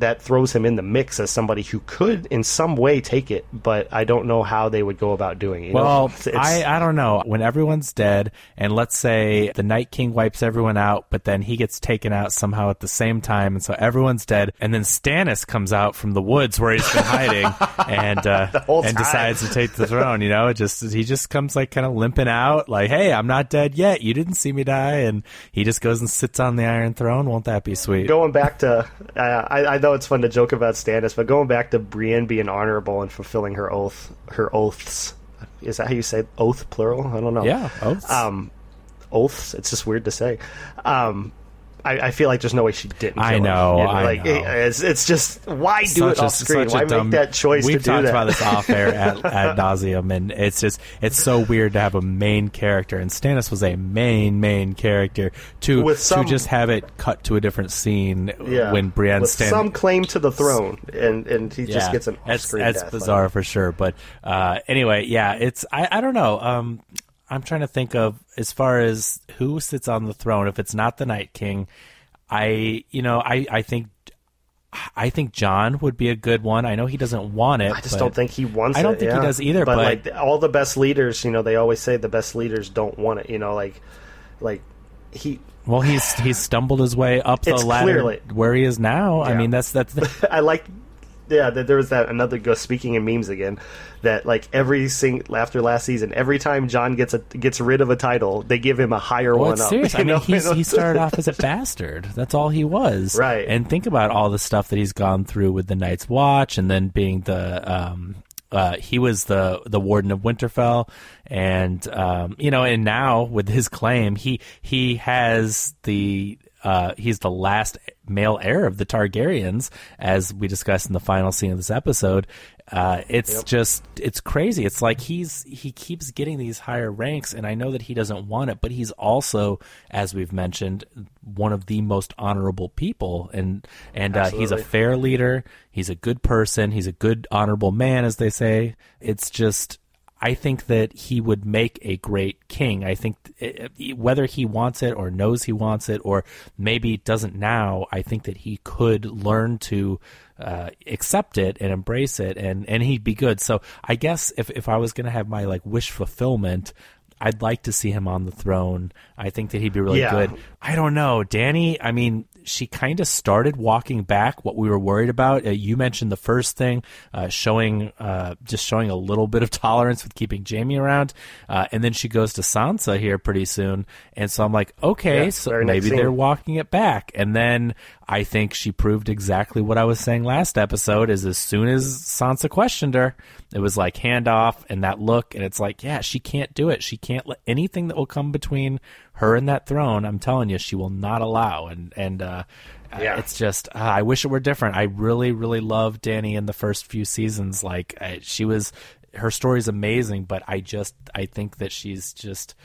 that throws him in the mix as somebody who could, in some way, take it, but I don't know how they would go about doing it. Well, I, I don't know. When everyone's dead, and let's say the Night King wipes everyone out, but then he gets taken out somehow at the same time, and so everyone's dead, and then Stannis comes out from the woods where he's been hiding, and uh, and time. decides to take the throne. You know, it just he just comes like kind of limping out, like, "Hey, I'm not dead yet. You didn't see me die," and he just goes and sits on the Iron Throne. Won't that be sweet? going back to, uh, I, I know it's fun to joke about Stannis, but going back to Brienne being honorable and fulfilling her oath, her oaths. Is that how you say oath plural? I don't know. Yeah, oaths. Um, oaths. It's just weird to say. Um, I, I feel like there's no way she didn't. I kill him, know, I like know. it- it's it's just why do Such it a- off screen? Why dumb- make that choice We've to do talked that? about this off air at, at nauseum, and it's just it's so weird to have a main character, and Stannis was a main main character to With some- to just have it cut to a different scene yeah, when Brienne with stands. some claim to the throne, and and he just gets an that's, off-screen that's death. bizarre for sure. But uh, anyway, yeah, it's I, I don't know. Um, I'm trying to think of as far as who sits on the throne. If it's not the Night King, I you know I I think. I think Jon would be a good one. I know he doesn't want it. I just don't think he wants it. I don't it, think he does either, But, but- like all the best leaders, you know, they always say the best leaders don't want it. You know, like like he. Well, he's he's stumbled his way up the ladder clearly- where he is now. I mean, that's that's the, I like yeah, that there was that another go speaking in memes again. That like every sing after last season, every time Jon gets a gets rid of a title, they give him a higher Well, one it's up. serious. I mean, know? he's, he started off as a bastard. That's all he was. Right. And think about all the stuff that he's gone through with the Night's Watch, and then being the um, uh, he was the the warden of Winterfell, and um, you know, and now with his claim, he he has the uh, he's the last male heir of the Targaryens, as we discussed in the final scene of this episode. Uh, it's just it's crazy. It's like he's he keeps getting these higher ranks, and I know that he doesn't want it, but he's also, as we've mentioned, one of the most honorable people, and and uh, he's a fair leader. He's a good person. He's a good honorable man, as they say. It's just I think that he would make a great king. I think eh, eh, whether he wants it or knows he wants it, or maybe doesn't now, I think that he could learn to uh, accept it and embrace it, and and he'd be good. So I guess if if I was gonna have my like wish fulfillment. I'd like to see him on the throne. I think that he'd be really Yeah. good. I don't know, Dany. I mean, she kind of started walking back what we were worried about. Uh, you mentioned the first thing, uh, showing uh, just showing a little bit of tolerance with keeping Jaime around, uh, and then she goes to Sansa here pretty soon, and so I'm like, okay, Yeah, so maybe scene. they're walking it back, and then I think she proved exactly what I was saying last episode. Is as soon as Sansa questioned her, it was like handoff and that look, and it's like, yeah, she can't do it. She can't let anything that will come between her in that throne. I'm telling you, she will not allow. And and uh, Yeah. it's just, uh, I wish it were different. I really, really loved Dany in the first few seasons. Like I, she was, her story's amazing, but I just, I think that she's just.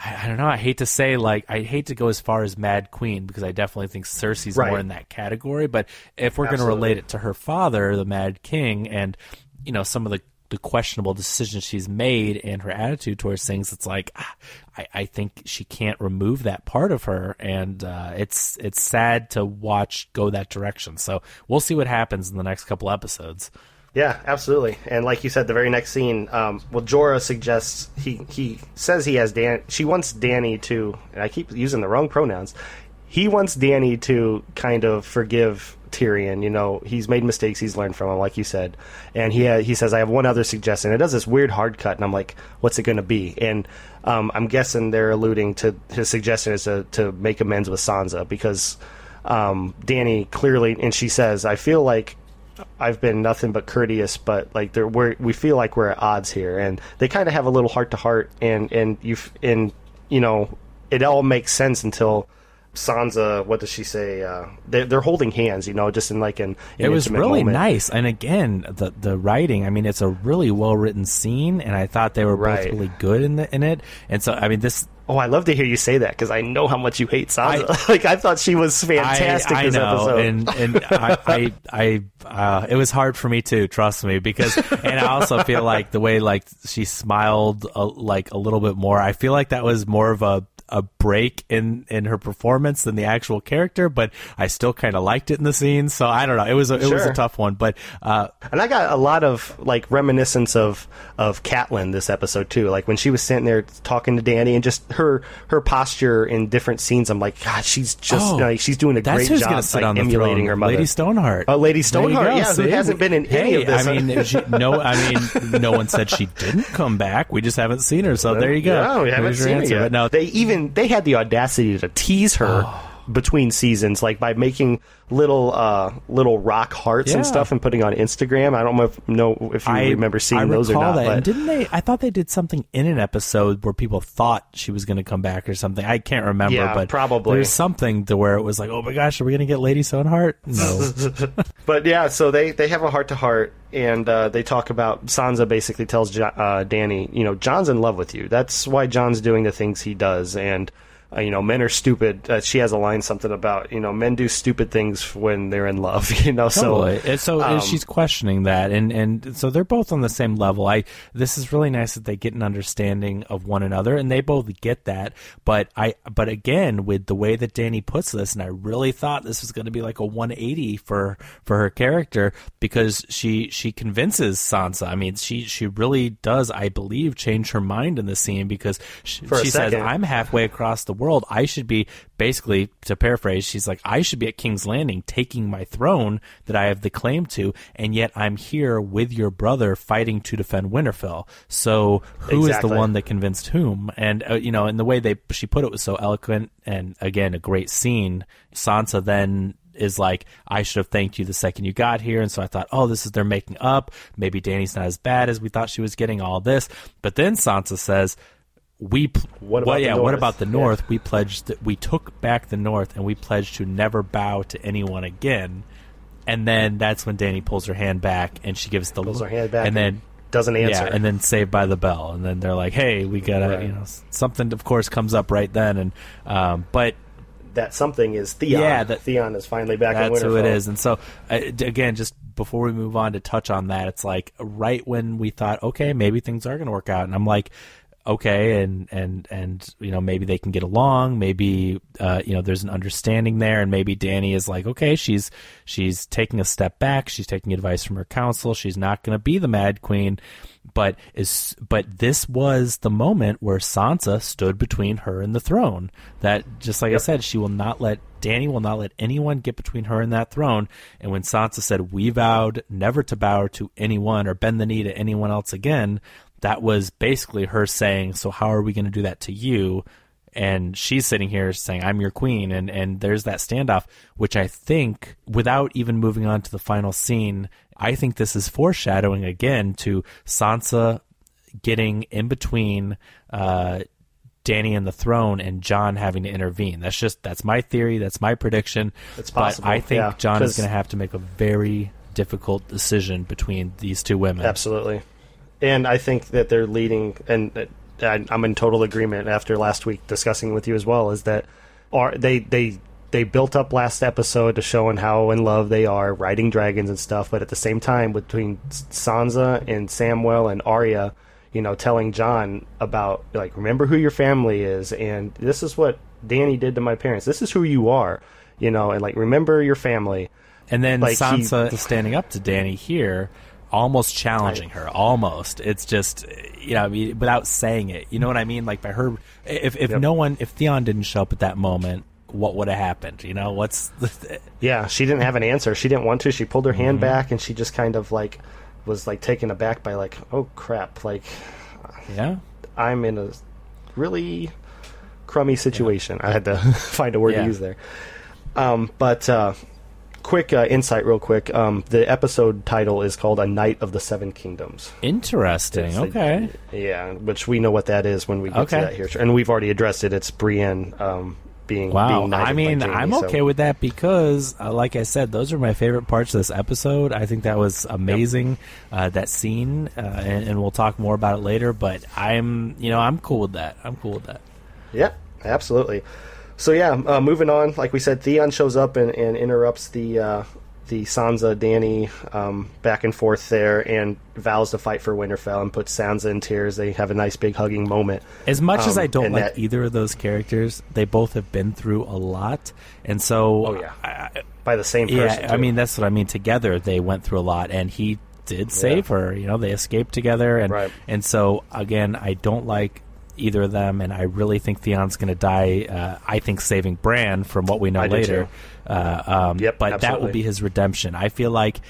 I, I don't know. I hate to say like I hate to go as far as Mad Queen because I definitely think Cersei's Right. more in that category. But if we're going to relate it to her father, the Mad King, and you know some of the the questionable decisions she's made and her attitude towards things, it's like ah, I, I think she can't remove that part of her, and uh, it's it's sad to watch go that direction. So we'll see what happens in the next couple episodes. Yeah, absolutely. And like you said, the very next scene, um, well, Jorah suggests he he says he has Dan. She wants Dany to, and I keep using the wrong pronouns. He wants Dany to kind of forgive Tyrion. You know, he's made mistakes. He's learned from them, like you said. And he ha- he says, I have one other suggestion. It does this weird hard cut, and I'm like, what's it going to be? And um, I'm guessing they're alluding to his suggestion is to to make amends with Sansa because um, Dany clearly, and she says, I feel like I've been nothing but courteous, but like there, we're we feel like we're at odds here, and they kind of have a little heart to heart, and and you and you know it all makes sense until Sansa. What does she say? Uh, they're, they're holding hands, you know, just in like an, an it was really moment. nice and again the the writing i mean it's a really well written scene and i thought they were Right. both really good in the in it and so i mean this Oh, I love to hear you say that because I know how much you hate Sansa. like I thought she was fantastic I, I this know, episode. and and I, I, I uh, it was hard for me too. Trust me, because and I also feel like the way like she smiled a, like a little bit more. I feel like that was more of a a break in in her performance than the actual character, but I still kind of liked it in the scene. So I don't know. It was a, it was a tough one, but uh, And I got a lot of like reminiscence of of Catelyn this episode too. Like when she was sitting there talking to Dany and just her her posture in different scenes. I'm like, God, she's just Oh, like she's doing a great job sit like, emulating throne. her mother. Lady Stoneheart. Oh, Lady Stoneheart, yeah, who hasn't been in any of this. I mean, she, no, I mean, no one said she didn't come back. We just haven't seen her. So there you go. No, we haven't There's your seen yet. But no, they even they had the audacity to tease her Oh. Between seasons, like by making little uh, little rock hearts Yeah. and stuff and putting on Instagram. I don't know if, know if you I remember seeing I those or not. That. But didn't they? I thought they did something in an episode where people thought she was going to come back or something. I can't remember, Yeah, but probably. there's something to where it was like, oh my gosh, are we going to get Lady Stoneheart? No. But yeah, so they, they have a heart to heart, and uh, they talk about Sansa basically tells jo- uh, Dany, you know, Jon's in love with you. That's why Jon's doing the things he does, and uh, you know, men are stupid. Uh, she has a line something about you know, men do stupid things when they're in love. You know, Totally. so so um, she's questioning that, and and so they're both on the same level. I this is really nice that they get an understanding of one another, and they both get that. But I but again with the way that Dany puts this, and I really thought this was going to be like a 180 for for her character because she she convinces Sansa. I mean, she she really does, I believe, change her mind in the scene because she, she says, "I'm halfway across the world. I should be basically, to paraphrase, she's like, I should be at King's Landing taking my throne that I have the claim to, and yet I'm here with your brother fighting to defend Winterfell. So who is Exactly. the one that convinced whom? And uh, you know, and the way they she put it was so eloquent, and again, a great scene. Sansa then is like, I should have thanked you the second you got here. And so I thought, oh, this is they're making up. Maybe Dany's not as bad as we thought she was getting all this. But then Sansa says, we What well, about the yeah, what North? about the Yeah. North? We pledged that we took back the North and we pledged to never bow to anyone again. And then that's when Dany pulls her hand back and she gives the Pulls her hand back and then doesn't answer. yeah, and then Saved by the Bell, and then they're like, "Hey, we gotta," Right. you know, something. Of course, comes up right then, and um, but that something is Theon. Yeah, that- Theon is finally back in that's who it is. And so, uh, again, just before we move on to touch on that, it's like right when we thought, okay, maybe things are going to work out, and I'm like, okay, and and and you know, maybe they can get along. Maybe uh, you know, there's an understanding there, and maybe Dany is like, okay, she's she's taking a step back. She's taking advice from her council. She's not going to be the Mad Queen. But is but this was the moment where Sansa stood between her and the throne. That just like I said, she will not let Dany will not let anyone get between her and that throne. And when Sansa said, "We vowed never to bow to anyone or bend the knee to anyone else again," that was basically her saying, "So how are we going to do that to you?" And she's sitting here saying, "I'm your queen," and and there's that standoff, which I think, without even moving on to the final scene, I think this is foreshadowing again to Sansa getting in between uh, Dany and the throne and Jon having to intervene. That's just that's my theory. That's my prediction. It's but possible, I think yeah, Jon is going to have to make a very difficult decision between these two women. Absolutely. And I think that they're leading, and uh, I'm in total agreement after last week discussing with you as well, is that are they they they built up last episode to showing how in love they are, riding dragons and stuff, but at the same time between Sansa and Samwell and Arya, you know, telling Jon about like remember who your family is, and this is what Dany did to my parents. This is who you are, you know, and like remember your family. And then Like, Sansa is standing up to Dany here, almost challenging her. Almost. It's just you know, I mean, without saying it. You know what I mean? Like by her, if if Yep. no one, if Theon didn't show up at that moment, what would have happened? You know, what's the, Yeah, she didn't have an answer. She didn't want to. She pulled her Mm-hmm. hand back, and she just kind of like was like taken aback by like, oh crap, like yeah. I'm in a really crummy situation. I had to find a word Yeah. to use there. Um, but uh, quick uh, insight, real quick. Um, the episode title is called "A Night of the Seven Kingdoms." Interesting. It's a- okay. yeah, which we know what that is when we get Okay. to that here, and we've already addressed it. It's Brienne um, being Wow. Being I mean, Jaime, I'm so- okay with that because, uh, like I said, those are my favorite parts of this episode. I think that was amazing, uh, that scene, uh, and, and we'll talk more about it later. But I'm, you know, I'm cool with that. I'm cool with that. Yeah, absolutely. So yeah, uh, moving on. Like we said, Theon shows up and, and interrupts the uh, the Sansa Dany um, back and forth there, and vows to fight for Winterfell and puts Sansa in tears. They have a nice big hugging moment. As much as Um, I don't like that- either of those characters, they both have been through a lot, and so Oh, yeah. I, By the same yeah, person. I mean that's what I mean. Together, they went through a lot, and he did save her. You know, they escaped together, and Right. and so again, I don't like either of them, and I really think Theon's going to die. Uh, I think saving Bran, from what we know I later, uh, um, Yep, but that will be his redemption. I feel like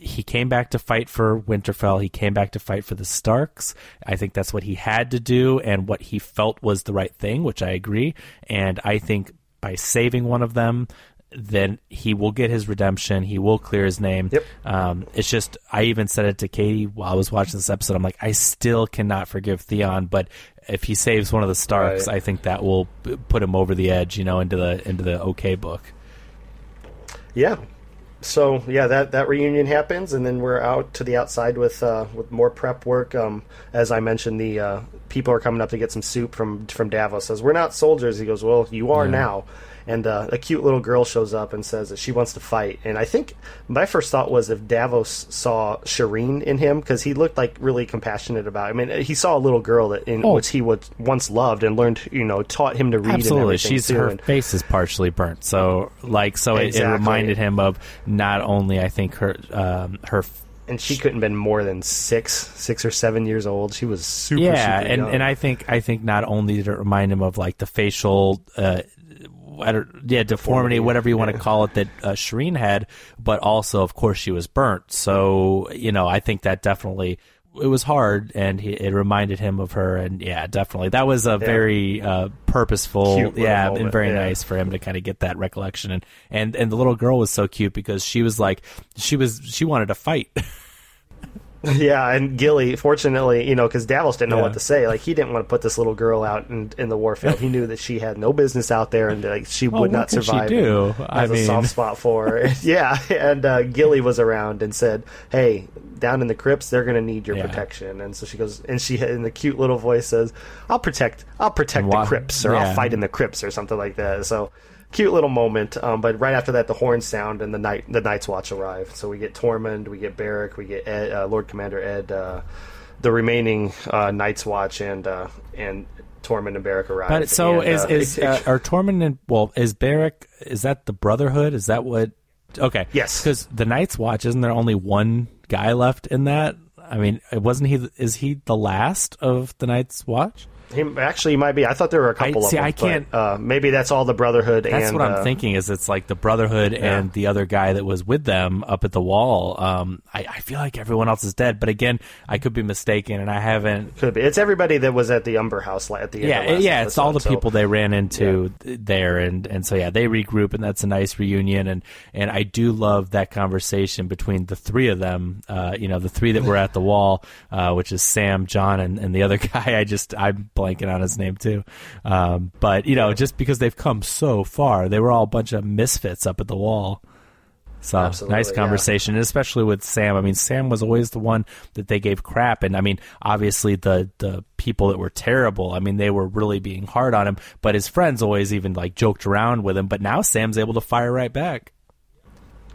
he came back to fight for Winterfell. He came back to fight for the Starks. I think that's what he had to do and what he felt was the right thing, which I agree. And I think by saving one of them, then he will get his redemption. He will clear his name. Yep. Um, it's just I even said it to Katie while I was watching this episode. I'm like, I still cannot forgive Theon, but if he saves one of the Starks, Right. I think that will put him over the edge, you know, into the into the okay book. yeah. So yeah, that that reunion happens, and then we're out to the outside with uh, with more prep work. Um, as I mentioned, the uh, people are coming up to get some soup from from Davos. Says we're not soldiers. He goes, well, you are Yeah. now. And uh, a cute little girl shows up and says that she wants to fight. And I think my first thought was if Davos saw Shireen in him because he looked like really compassionate about. I mean, he saw a little girl that in Oh. which he would once loved and learned, you know, taught him to read. And Absolutely, she's too. her And- face is partially burnt, so like so it, it reminded him of not only I think her um, her and she couldn't have been more than six, six or seven years old. She was super, yeah, super and young. and I think I think not only did it remind him of like the facial. Uh, yeah, deformity, whatever you want to call it, that uh, Shireen had, but also, of course, she was burnt. So, you know, I think that definitely it was hard, and he, it reminded him of her. And yeah, definitely, that was a very uh, purposeful, yeah, and very yeah. nice for him to kind of get that recollection. And and and the little girl was so cute because she was like, she was she wanted to fight. Yeah, and Gilly, fortunately, you know, because Davos didn't know Yeah. what to say. Like, he didn't want to put this little girl out in, in the warfield. He knew that she had no business out there, and like she Well, would not she survive. do? I Has a soft spot for her. yeah, and uh, Gilly was around and said, "Hey, down in the crypts, they're going to need your Yeah. protection." And so she goes, and she in the cute little voice says, "I'll protect, I'll protect the crypts, or yeah. I'll fight in the crypts, or something like that." So. Cute little moment, um, but right after that, the horns sound and the night the Night's Watch arrive. So we get Tormund, we get Beric, we get Ed, uh, Lord Commander Ed, uh, the remaining uh, Night's Watch and uh, and Tormund and Beric arrive. But so and, is uh, is it- uh, are Tormund and well is Beric is that the Brotherhood? Is that what? Okay, Yes. Because the Night's Watch isn't there only one guy left in that? I mean, wasn't he? Is he the last of the Night's Watch? He actually might be. I thought there were a couple I- of see, them. I can't- But, uh, maybe that's all the Brotherhood. That's and, what I'm uh, thinking. Is it's like the Brotherhood and the other guy that was with them up at the wall. Um, I, I feel like everyone else is dead, but again, I could be mistaken, and I haven't Could be. It's everybody that was at the Umber House at the end. yeah, of yeah, it's all the so- people they ran into th- there, and and so yeah, they regroup, and that's a nice reunion, and and I do love that conversation between the three of them. Uh, you know, the three that were at the wall, uh, which is Sam, Jon, and, and the other guy. I just I'm blanking on his name too, um, but you know, just because they've come so far, they were all a bunch of misfits up at the wall. So Absolutely, nice conversation, and especially with Sam. I mean, Sam was always the one that they gave crap, and I mean, obviously the the people that were terrible. I mean, they were really being hard on him, but his friends always even like joked around with him. But now Sam's able to fire right back.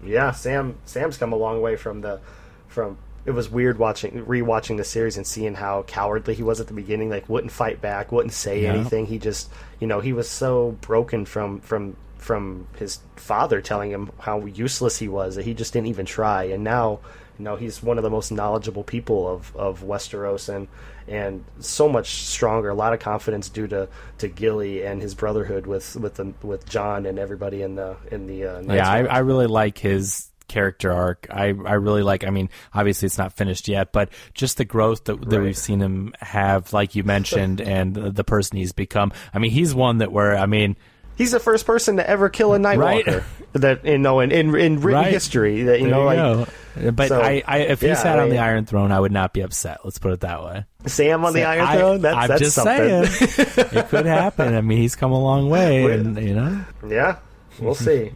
Yeah, Sam. Sam's come a long way from the from. It was weird watching rewatching the series and seeing how cowardly he was at the beginning. Like wouldn't fight back, wouldn't say Yeah. anything. He just, you know, he was so broken from from from his father telling him how useless he was that he just didn't even try. And now, you know, he's one of the most knowledgeable people of of Westeros and and so much stronger. A lot of confidence due to to Gilly and his brotherhood with with the, with Jon and everybody in the in the uh, yeah, I, I really like his character arc. I, I really like. I mean, obviously it's not finished yet, but just the growth that, that Right. we've seen him have, like you mentioned, and the, the person he's become. I mean, he's one that where I mean. He's the first person to ever kill a Night Right. That you know in in, in written Right. history that you There know you like. But so, I, I, if he yeah, sat I on the Iron Throne, I would not be upset. Let's put it that way. Sam on the Iron I- Throne. That's I'm that's just something. saying, it could happen. I mean, he's come a long way, and you know, Yeah, we'll see.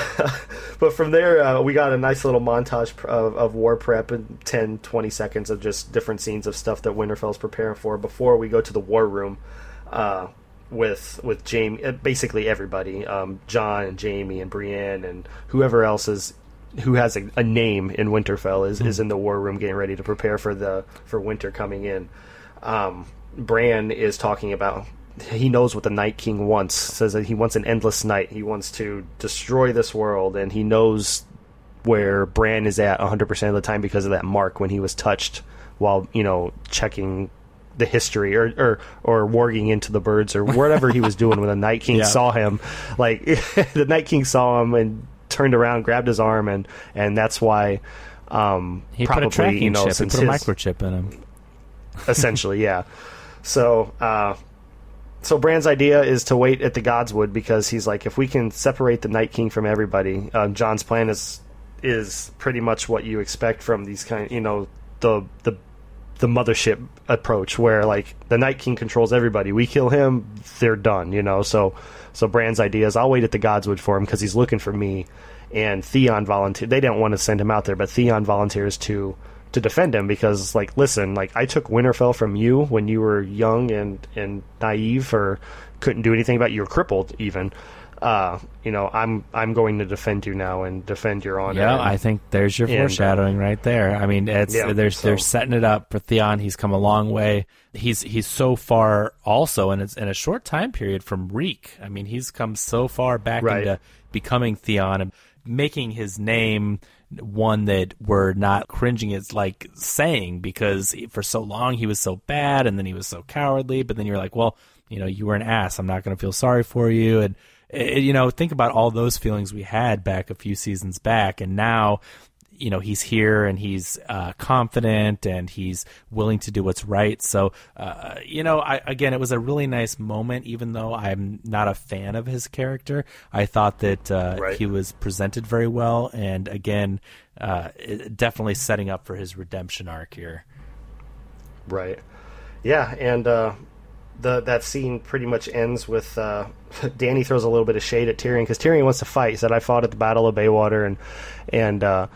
but from there, uh, we got a nice little montage of, of war prep and 10, 20 seconds of just different scenes of stuff that Winterfell's preparing for before we go to the war room uh, with with Jaime, uh, basically everybody, um, Jon and Jaime and Brienne and whoever else is who has a, a name in Winterfell is, is in the war room getting ready to prepare for the for winter coming in. Um, Bran is talking about he knows what the Night King wants. Says that he wants an endless night. He wants to destroy this world, and he knows where Bran is at 100% of the time because of that mark when he was touched while you know checking the history or or or warging into the birds or whatever he was doing when the Night King Yeah. saw him. Like the Night King saw him and turned around, grabbed his arm, and and that's why. Um, he probably, put a tracking you know, chip. He put a microchip in him. essentially, yeah. So, uh, so Bran's idea is to wait at the Godswood because he's like, if we can separate the Night King from everybody, um, Jon's plan is is pretty much what you expect from these kind, you know, the the the mothership approach where like the Night King controls everybody. We kill him, they're done, you know. So so Bran's idea is I'll wait at the Godswood for him because he's looking for me. And Theon volunteer. They didn't want to send him out there, but Theon volunteers to to defend him because like listen, like I took Winterfell from you when you were young and and naive or couldn't do anything about it. you were crippled even. Uh, you know, I'm I'm going to defend you now and defend your honor. Yeah, And- I think there's your and, uh, foreshadowing right there. I mean, it's Yeah, they're so- they're setting it up for Theon. He's come a long way. He's he's so far also, and it's in a short time period from Reek. I mean, he's come so far back Right. into becoming Theon and making his name one that we're not cringing at like saying because for so long he was so bad and then he was so cowardly. But then you're like, well, you know, you were an ass. I'm not going to feel sorry for you. And, eh, you know, think about all those feelings we had back a few seasons back. And now you know he's here and he's uh, confident and he's willing to do what's right. So uh, you know, I, again, it was a really nice moment. Even though I'm not a fan of his character, I thought that uh, right. he was presented very well, and again, uh, definitely setting up for his redemption arc here. Right. Yeah, and uh, the that scene pretty much ends with uh, Dany throws a little bit of shade at Tyrion because Tyrion wants to fight. He said, "I fought at the Battle of Blackwater," and and uh,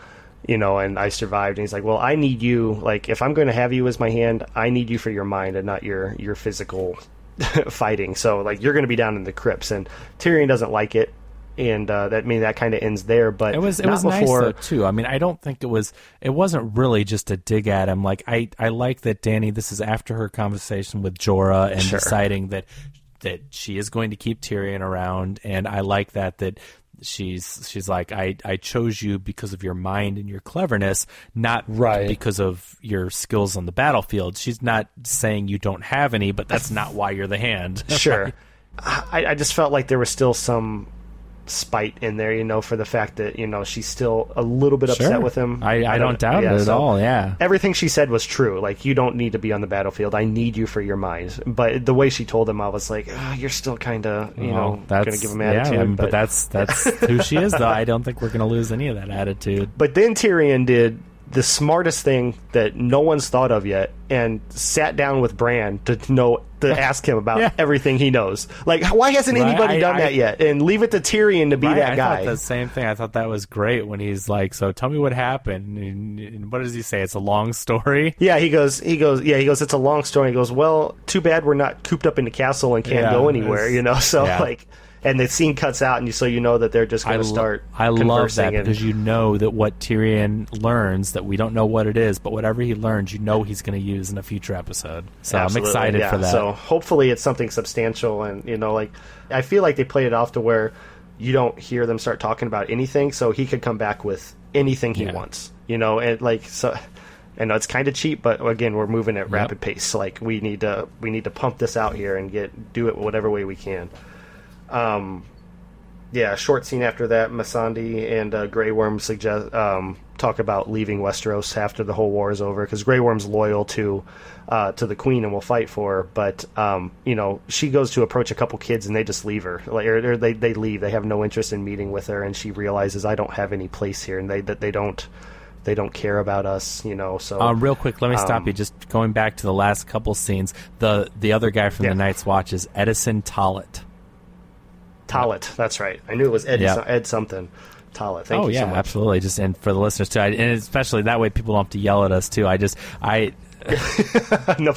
you know, and I survived. And he's like, well, I need you. Like, if I'm going to have you as my hand, I need you for your mind and not your your physical fighting. So, like, you're going to be down in the crypts, and Tyrion doesn't like it. And uh, that I mean that kind of ends there, but it was it was before... nice though, too. I mean, I don't think it was it wasn't really just a dig at him. Like I I like that Dany. This is after her conversation with Jorah and sure. deciding that that she is going to keep Tyrion around, and I like that that she's she's like I I chose you because of your mind and your cleverness, not right. because of your skills on the battlefield. She's not saying you don't have any, but that's not why you're the hand. sure. I, I just felt like there was still some spite in there, you know, for the fact that you know she's still a little bit upset with him. I, I, I don't, don't, doubt yeah, it at so all. Yeah, everything she said was true. Like you don't need to be on the battlefield. I need you for your mind. But the way she told him, I was like, oh, you're still kind of you well, know going to give him attitude. Yeah, but, but that's that's who she is, though. I don't think we're going to lose any of that attitude. But then Tyrion did the smartest thing that no one's thought of yet and sat down with Bran to know to ask him about yeah. everything he knows. Like, why hasn't right? anybody done I, that yet? And leave it to Tyrion to be right? that I guy. the same thing. I thought that was great when he's like, "So tell me what happened." And, and what does he say? It's a long story. Yeah, he goes. He goes. Yeah, he goes. It's a long story. He goes. Well, too bad we're not cooped up in the castle and can't yeah, go anywhere. You know. So yeah. like and the scene cuts out, and you so you know that they're just going to start. I love that and, because you know that what Tyrion learns that we don't know what it is, but whatever he learns, you know he's going to use in a future episode. So I'm excited yeah. for that. So hopefully it's something substantial, and you know, like I feel like they played it off to where you don't hear them start talking about anything, so he could come back with anything he yeah. wants. You know, and like so. And it's kind of cheap, but again, we're moving at rapid yep. pace. Like we need to, we need to pump this out here and get do it whatever way we can. Um, yeah, short scene after that, Missandei and uh, Grey Worm suggest um, talk about leaving Westeros after the whole war is over because Grey Worm's loyal to uh, to the Queen and will fight for her. But um, you know, she goes to approach a couple kids and they just leave her. Like, or, or, they they leave. They have no interest in meeting with her, and she realizes I don't have any place here, and they that they don't they don't care about us, you know. So, um, real quick, let me um, stop you. Just going back to the last couple scenes, the the other guy from yeah. the Night's Watch is Eddison Tollett. Tollett. That's right. I knew it was Ed. Yep. Ed something. Tollett. Thank oh, you yeah, so much. absolutely. Just and for the listeners too, I, and especially that way, people don't have to yell at us too. I just I. no,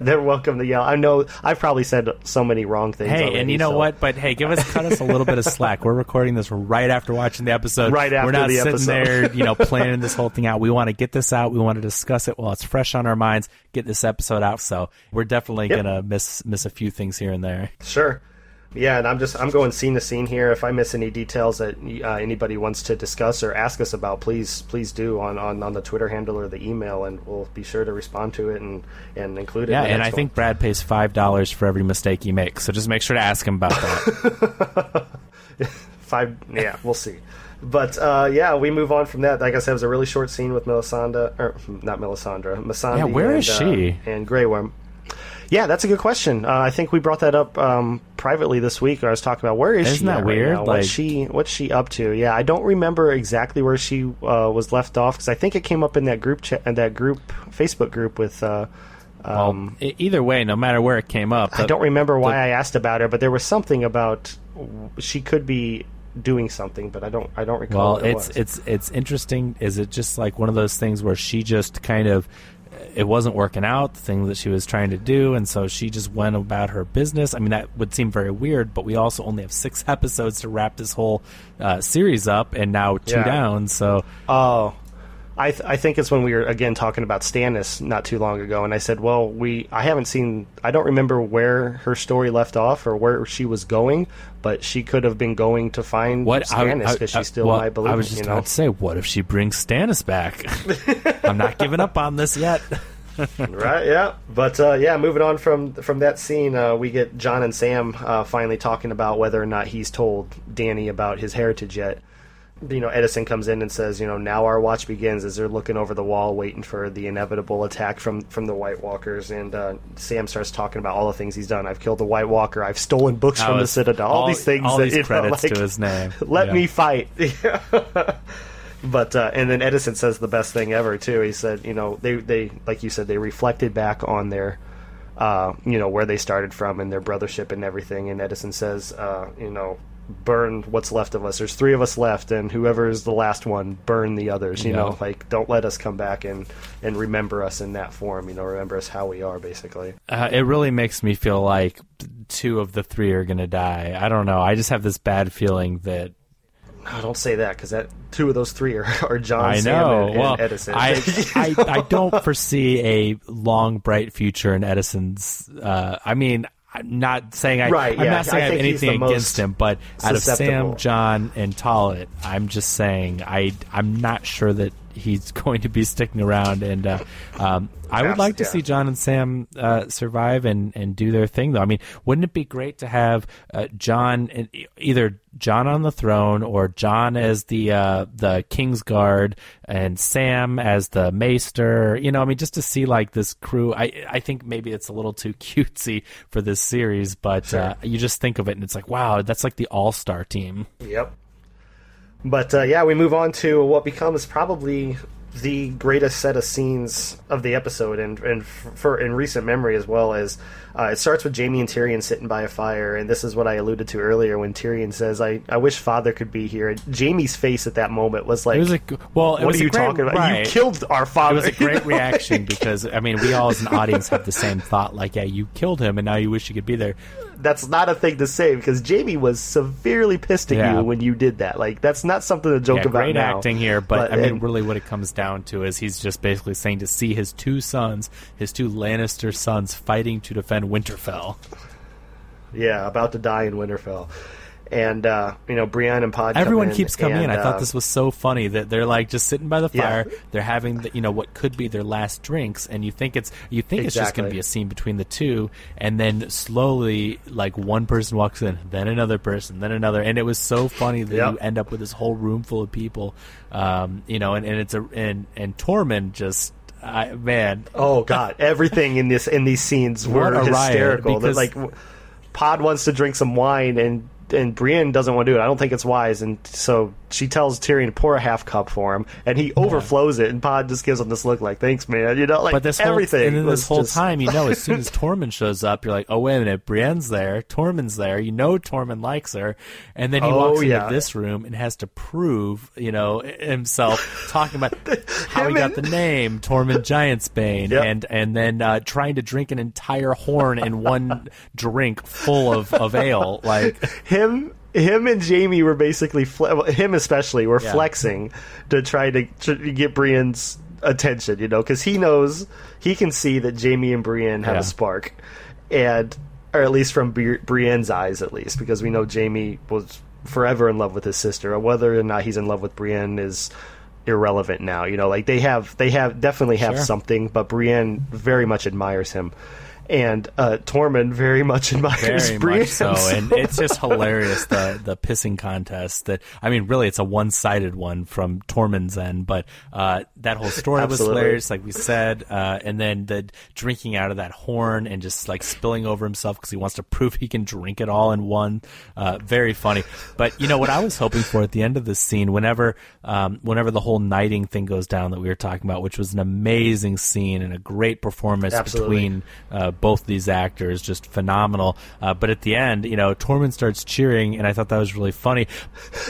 they're welcome to yell. I know I've probably said so many wrong things. Hey, already, and you know so. what? But hey, give us cut us a little bit of slack. We're recording this right after watching the episode. Right after We're not the sitting episode. there, you know, planning this whole thing out. We want to get this out. We want to discuss it while it's fresh on our minds. Get this episode out. So we're definitely yep. gonna miss miss a few things here and there. Sure. Yeah, and I'm just I'm going scene to scene here. If I miss any details that uh, anybody wants to discuss or ask us about, please please do on, on, on the Twitter handle or the email, and we'll be sure to respond to it and, and include it. Yeah, and I one. think Brad pays five dollars for every mistake he makes, so just make sure to ask him about that. Five, yeah, we'll see. But uh, yeah, we move on from that. Like I said, it was a really short scene with Melisandre, or not Melisandre, Missandei. Yeah, where and, is she? Uh, and Grey Worm. Yeah, that's a good question. Uh, I think we brought that up um, privately this week. I was talking about where is Isn't she? that weird? Right like, what's she? What's she up to? Yeah, I don't remember exactly where she uh, was left off because I think it came up in that group chat, that group Facebook group with. Uh, um, well, either way, no matter where it came up, the, I don't remember why the, I asked about her, but there was something about she could be doing something, but I don't I don't recall. Well, it's it it's it's interesting. Is it just like one of those things where she just kind of it wasn't working out, the thing that she was trying to do, and so she just went about her business. I mean, that would seem very weird, but we also only have six episodes to wrap this whole uh, series up, and now two yeah. down. So, oh, I, th- I think it's when we were again talking about Stannis not too long ago, and I said, "Well, we I haven't seen I don't remember where her story left off or where she was going, but she could have been going to find What Stannis because she still well, might believe." I was just you know? about to say, what if she brings Stannis back? I'm not giving up on this yet. right yeah but uh, yeah moving on from from that scene uh, we get jon and sam uh, finally talking about whether or not he's told dany about his heritage yet you know eddison comes in and says you know now our watch begins as they're looking over the wall waiting for the inevitable attack from from the white walkers and uh, sam starts talking about all the things he's done i've killed the white walker i've stolen books from the citadel all, all- these things all that, these you know, credits like, to his name. let Yeah. me fight But uh, and then Eddison says the best thing ever too. He said, you know, they they like you said they reflected back on their, uh, you know, where they started from and their brothership and everything. And Eddison says, uh, you know, burn what's left of us. There's three of us left, and whoever is the last one, burn the others. You Yeah. know, like don't let us come back and and remember us in that form. You know, remember us how we are, basically. Uh, it really makes me feel like two of the three are going to die. I don't know. I just have this bad feeling that No, don't say that because that two of those three are, are Jon, I Sam, know. and, and well, Eddison. I, I I don't foresee a long, bright future in Eddison's. Uh, I mean, I'm not saying I. Right, I'm yeah. not saying I I, have anything against him, but out of. Sam, Jon, and Tollett, I'm just saying I I'm not sure that he's going to be sticking around. And uh, um, I would like to yeah. see Jon and Sam uh, survive and, and do their thing, though. I mean, wouldn't it be great to have uh, Jon, and either Jon on the throne or Jon as the uh, the King's Guard and Sam as the Maester? You know, I mean, just to see like this crew. I I think maybe it's a little too cutesy for this series, but uh, you just think of it and it's like, wow, that's like the all star team. Yep. But uh, yeah, we move on to what becomes probably the greatest set of scenes of the episode, and and f- for in recent memory as well as uh, it starts with Jaime and Tyrion sitting by a fire, and this is what I alluded to earlier when Tyrion says, "I, I wish Father could be here." And Jaime's face at that moment was like, was a well. "What are you great- talking about? right. You killed our father." It was a great reaction because I mean, we all as an audience have the same thought. Like, yeah, you killed him, and now you wish you could be there. That's not a thing to say because Jaime was severely pissed at Yeah. you when you did that. Like that's not something to joke Yeah, about great now. acting here, but, I mean, and- really, what it comes down to is he's just basically saying to see his two sons, his two Lannister sons, fighting to defend Winterfell. Yeah, about to die in Winterfell. And uh, you know, Brienne and Pod. Everyone in, keeps coming in. and, I thought uh, this was so funny that they're like just sitting by the Yeah. fire. They're having the, you know what could be their last drinks, and you think it's you think it's just going to be a scene between the two, and then slowly like one person walks in, then another person, then another, and it was so funny that Yep. you end up with this whole room full of people, um, you know, and, and it's a and and Tormund just. I, man, Oh God! Everything in this in these scenes were riot, hysterical. They're because- like, Pod wants to drink some wine, and and Brienne doesn't want to do it. I don't think it's wise, and so she tells Tyrion to pour a half cup for him, and he overflows it, and Pod just gives him this look like, "Thanks, man." You know, like But this whole, everything. and then this whole just- time, you know, as soon as Tormund shows up, you're like, oh wait a minute, Brienne's there, Tormund's there. You know, Tormund likes her, and then he Oh, walks yeah. into this room and has to prove, you know, himself, talking about how he got the name Tormund Giantsbane, Yep. and and then uh, trying to drink an entire horn in one drink full of, of ale, like. him him and Jaime were basically fle- him especially were Yeah. flexing to try to, to get Brienne's attention, you know, because he knows he can see that Jaime and Brienne have Yeah. a spark, and or at least from Bri- Brienne's eyes, at least because we know Jaime was forever in love with his sister. Whether or not he's in love with Brienne is irrelevant now. You know, like they have they have definitely have Sure. something, but Brienne very much admires him. And uh, Tormund very much admires Very Brienne. much so, and it's just hilarious the the pissing contest. That I mean, really, it's a one sided one from Tormund's end, but uh, that whole story was hilarious, like we said. Uh, and then the drinking out of that horn and just like spilling over himself because he wants to prove he can drink it all in one. Uh, very funny. But you know what I was hoping for at the end of this scene, whenever um, whenever the whole knighting thing goes down that we were talking about, which was an amazing scene and a great performance Absolutely. between uh, both these actors, just phenomenal. Uh, but at the end, you know, Tormund starts cheering, and I thought that was really funny.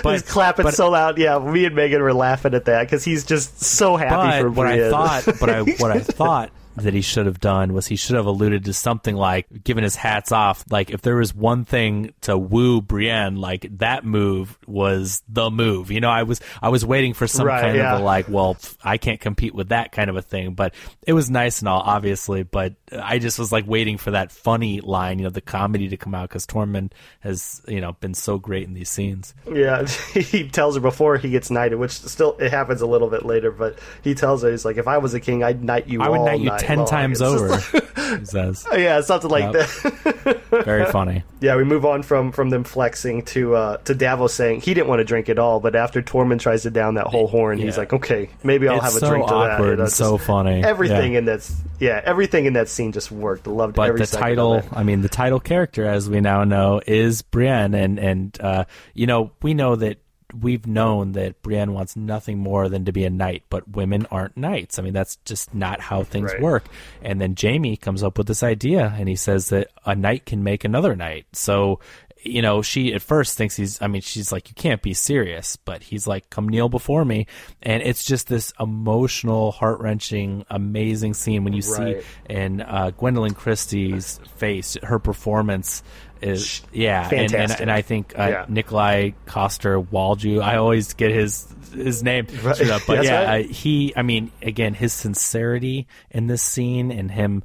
But He's clapping but, so loud. Yeah, me and Megan were laughing at that because he's just so happy for what I thought, but I what I thought that he should have done was he should have alluded to something like giving his hats off. Like if there was one thing to woo Brienne, like that move was the move. You know, I was I was waiting for some Right, kind yeah. of a like, well, I can't compete with that kind of a thing. But it was nice and all, obviously. But I just was like waiting for that funny line, you know, the comedy to come out because Tormund has you know been so great in these scenes. Yeah, he tells her before he gets knighted, which still it happens a little bit later. But he tells her he's like, if I was a king, I'd knight you. I would knight you night ten long." times It's over. he says, yeah, something like Yep. that. very funny. Yeah, we move on from from them flexing to uh, to Davos saying he didn't want to drink at all, but after Tormund tries to down that whole horn, he's like, okay, maybe I'll It's have a so drink to that. awkward and it's so just- funny. Everything Yeah. in that, yeah, everything in that scene just worked. I loved but every the second of title it. i mean the title character as we now know is brienne and and uh you know we know that we've known that brienne wants nothing more than to be a knight but women aren't knights i mean that's just not how things Right. work and then jaime comes up with this idea and he says that a knight can make another knight so you know, she at first thinks he's, I mean, she's like, you can't be serious, but he's like, come kneel before me. And it's just this emotional, heart wrenching, amazing scene when you see in uh, Gwendoline Christie's face, her performance is, yeah. And, and, and I think uh, Yeah. Nikolai Koster Walju, I always get his, his name Right. up, but yeah, right. uh, he, I mean, again, his sincerity in this scene and him,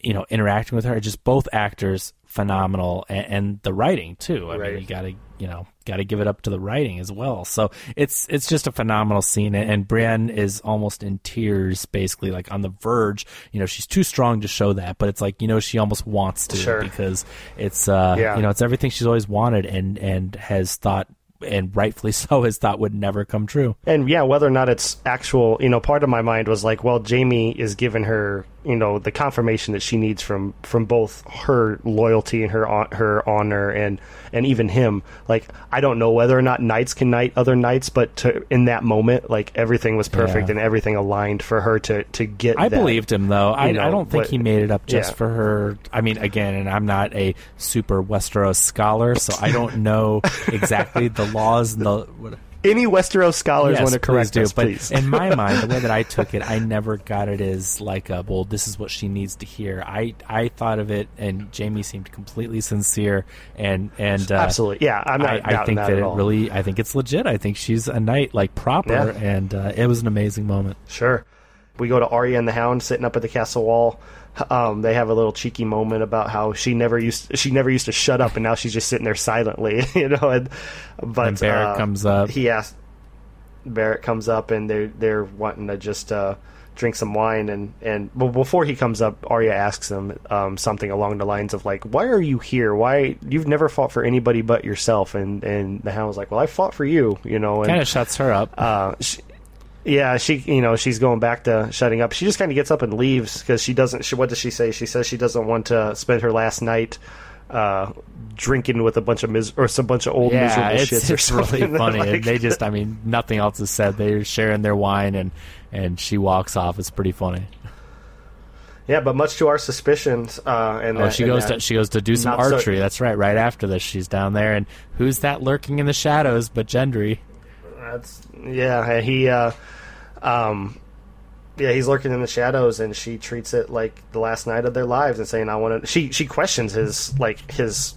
you know, interacting with her, just both actors phenomenal, and, and the writing too. I Right. mean, you got to, you know, got to give it up to the writing as well. So it's it's just a phenomenal scene, and, Brienne is almost in tears, basically, like on the verge. You know, she's too strong to show that, but it's like you know she almost wants to Sure. because it's uh, Yeah. you know, it's everything she's always wanted, and and has thought. And rightfully so, has thought would never come true. And yeah, whether or not it's actual, you know, part of my mind was like, well, Jaime is giving her, you know, the confirmation that she needs from from both her loyalty and her her honor and and even him. Like, I don't know whether or not knights can knight other knights, but to, in that moment, like everything was perfect Yeah. and everything aligned for her to to get. I that. believed him though. I, know, I don't think but- he made it up just yeah. for her. I mean, again, and I'm not a super Westeros scholar, so I don't know exactly the laws and the. What, Any Westeros scholars Yes, want to correct do. us, but please. in my mind, the way that I took it, I never got it as like, a, well, this is what she needs to hear. I I thought of it, and Jaime seemed completely sincere, and and uh, Absolutely, yeah. I'm not I, I think that, that it all. really, I think it's legit. I think she's a knight, like proper, Yeah. and uh, it was an amazing moment. Sure. We go to Arya and the Hound sitting up at the castle wall. Um, they have a little cheeky moment about how she never used she never used to shut up, and now she's just sitting there silently, you know. And but And Beric uh, comes up. He asks Beric comes up, and they're they're wanting to just uh, drink some wine, and and well, before he comes up, Arya asks him um, something along the lines of like, "Why are you here? Why you've never fought for anybody but yourself?" And and the Hound was like, "Well, I fought for you, you know." And Kind of shuts her up. uh, she, yeah, she, you know, she's going back to shutting up. She just kind of gets up and leaves because she doesn't. She, what does she say? She says she doesn't want to spend her last night uh, drinking with a bunch of mis- or some bunch of old yeah, miserable it's, shits it's really funny. Like- and they just, I mean, nothing else is said. They're sharing their wine, and and she walks off. It's pretty funny. yeah, but much to our suspicions, uh, and Oh, that- she and goes that- to she goes to do some not so- archery. That's right. Right after this, she's down there, and who's that lurking in the shadows? But Gendry. That's yeah. He, uh, um, yeah, he's lurking in the shadows, and she treats it like the last night of their lives, and saying, "I want to." She she questions his like his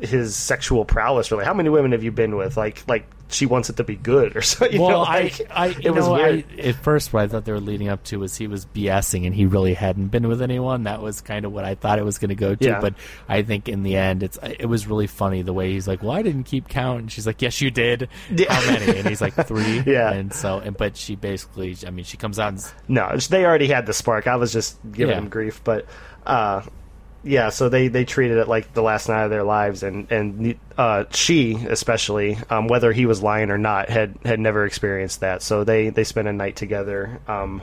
his sexual prowess. Really, how many women have you been with? Like like she wants it to be good or so. You well, know, like, I, I, you it was know, weird. I, at first what I thought they were leading up to was he was BSing and he really hadn't been with anyone. That was kind of what I thought it was going to go to. Yeah. But I think in the end, it's it was really funny the way he's like, "Well, I didn't keep count," and she's like, "Yes, you did. Yeah. How many?" And he's like, three. Yeah. And so, and but she basically, I mean, she comes out and No, they already had the spark. I was just giving Yeah. them grief, but uh, yeah. So they they treated it like the last night of their lives, and and uh, she especially, um, whether he was lying or not, had had never experienced that. So they they spent a night together. Um,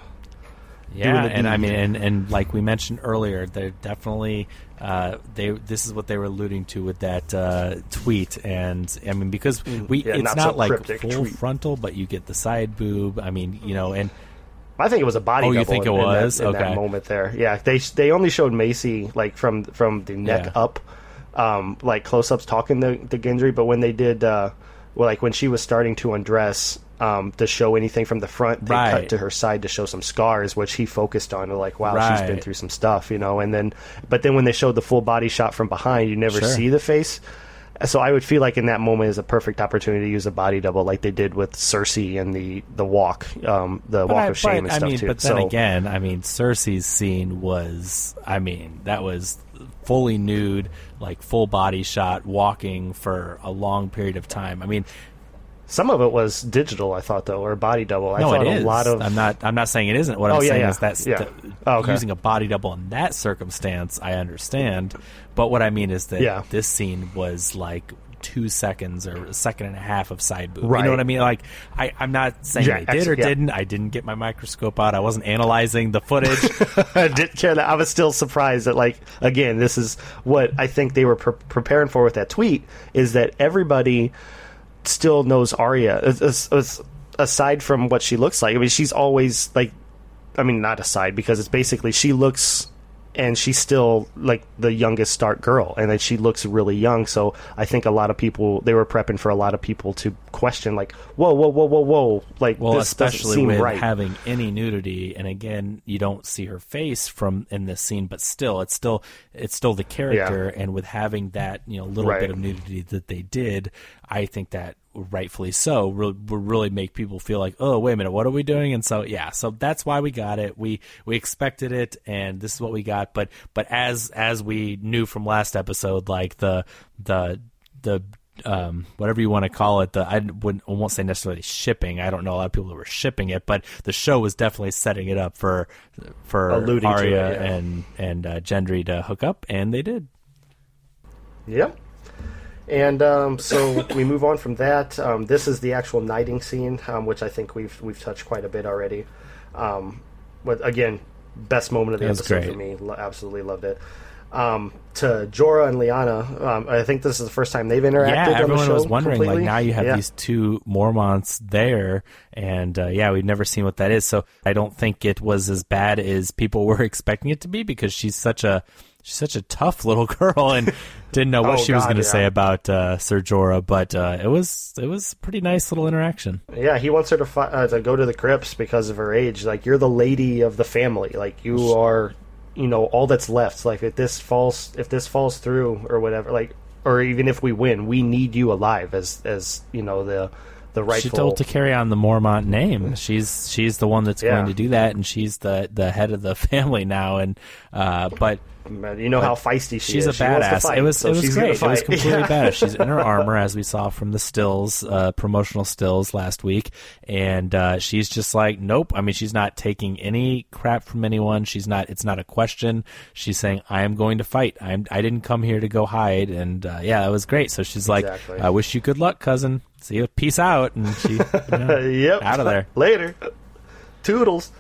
Yeah, and I mean, and, and like we mentioned earlier, they're definitely uh, they. This is what they were alluding to with that uh, tweet, and I mean because we, Mm, Yeah, it's not not, so like full tweet. frontal, but you get the side boob. I mean, you know, and I think it was a body Oh, you think in, it in that- was? in that, moment there? Yeah, they they only showed Maisie like from from the neck Yeah. up, um, like close ups talking to, to Gendry, but when they did. Uh, well, like when she was starting to undress um, to show anything from the front, they Right. cut to her side to show some scars, which he focused on. Like, wow, she's been through some stuff, you know. And then, but then when they showed the full body shot from behind, you never Sure. see the face. So I would feel like in that moment is a perfect opportunity to use a body double, like they did with Cersei and the the walk, um, the walk I, of shame but, and I stuff mean, too. but then so, again, I mean, Cersei's scene was, I mean, that was fully nude, like full body shot, walking for a long period of time. I mean, some of it was digital, I thought though, or body double. I no, thought it is. a lot of I'm not. I'm not saying it isn't. What Oh, I'm yeah, saying yeah. is that Yeah. Oh, okay. using a body double in that circumstance. I understand, but what I mean is that this scene was like two seconds or a second and a half of side boob. You know what I mean? Like, I, I'm not saying Yeah, they did or yeah. didn't. I didn't get my microscope out. I wasn't analyzing the footage. I didn't care that. I was still surprised that, like, again, this is what I think they were pre- preparing for with that tweet is that everybody still knows Arya. As- as- as- aside from what she looks like, I mean, she's always like, I mean, not aside because it's basically she looks. And she's still like the youngest Stark girl, and then she looks really young. So I think a lot of people they were prepping for a lot of people to question, like, "Whoa, whoa, whoa, whoa, whoa!" Like Well, this doesn't especially seem with right. having any nudity, and again, you don't see her face from in this scene, but still, it's still it's still the character, and with having that you know little Right. bit of nudity that they did, I think that rightfully so would really make people feel like, oh, wait a minute, what are we doing? And so yeah, so that's why we got it. We we expected it, and this is what we got. But but as as we knew from last episode, like the the the um, whatever you want to call it. The I wouldn't I won't say necessarily shipping. I don't know a lot of people who were shipping it, but the show was definitely setting it up for for Alluding Arya it, yeah. and and uh, Gendry to hook up, and they did. Yep. And um, so we move on from that. Um, this is the actual knighting scene, um, which I think we've we've touched quite a bit already. Um, but again, best moment of the was episode great. for me. Lo- absolutely loved it. Um, to Jorah and Lyanna, um, I think this is the first time they've interacted. Yeah, on the everyone was wondering. completely. Like now you have Yeah. these two Mormonts there, and uh, yeah, we've never seen what that is. So I don't think it was as bad as people were expecting it to be because she's such a she's such a tough little girl and didn't know what Oh, she was going to yeah. say about uh, Sir Jorah. But uh, it was it was a pretty nice little interaction. Yeah, he wants her to fi- uh, to go to the crypts because of her age. Like you're the lady of the family. Like you are, you know, all that's left. Like if this falls, if this falls through or whatever, like, or even if we win, we need you alive as as you know the the rightful. She told to carry on the Mormont name. She's she's the one that's Yeah. going to do that, and she's the the head of the family now. And uh, but you know how feisty she is. she's is. a She badass. fight, it was so it was great. It was completely Yeah. badass. She's in her armor, as we saw from the stills, uh, promotional stills last week, and uh, she's just like, nope. I mean, she's not taking any crap from anyone. She's not. It's not a question. She's saying, I am going to fight. I'm. I didn't come here to go hide. And uh, yeah, that was great. So she's like, Exactly. I wish you good luck, cousin. See you. Peace out. And she you know, yep. out of there. Later. Toodles.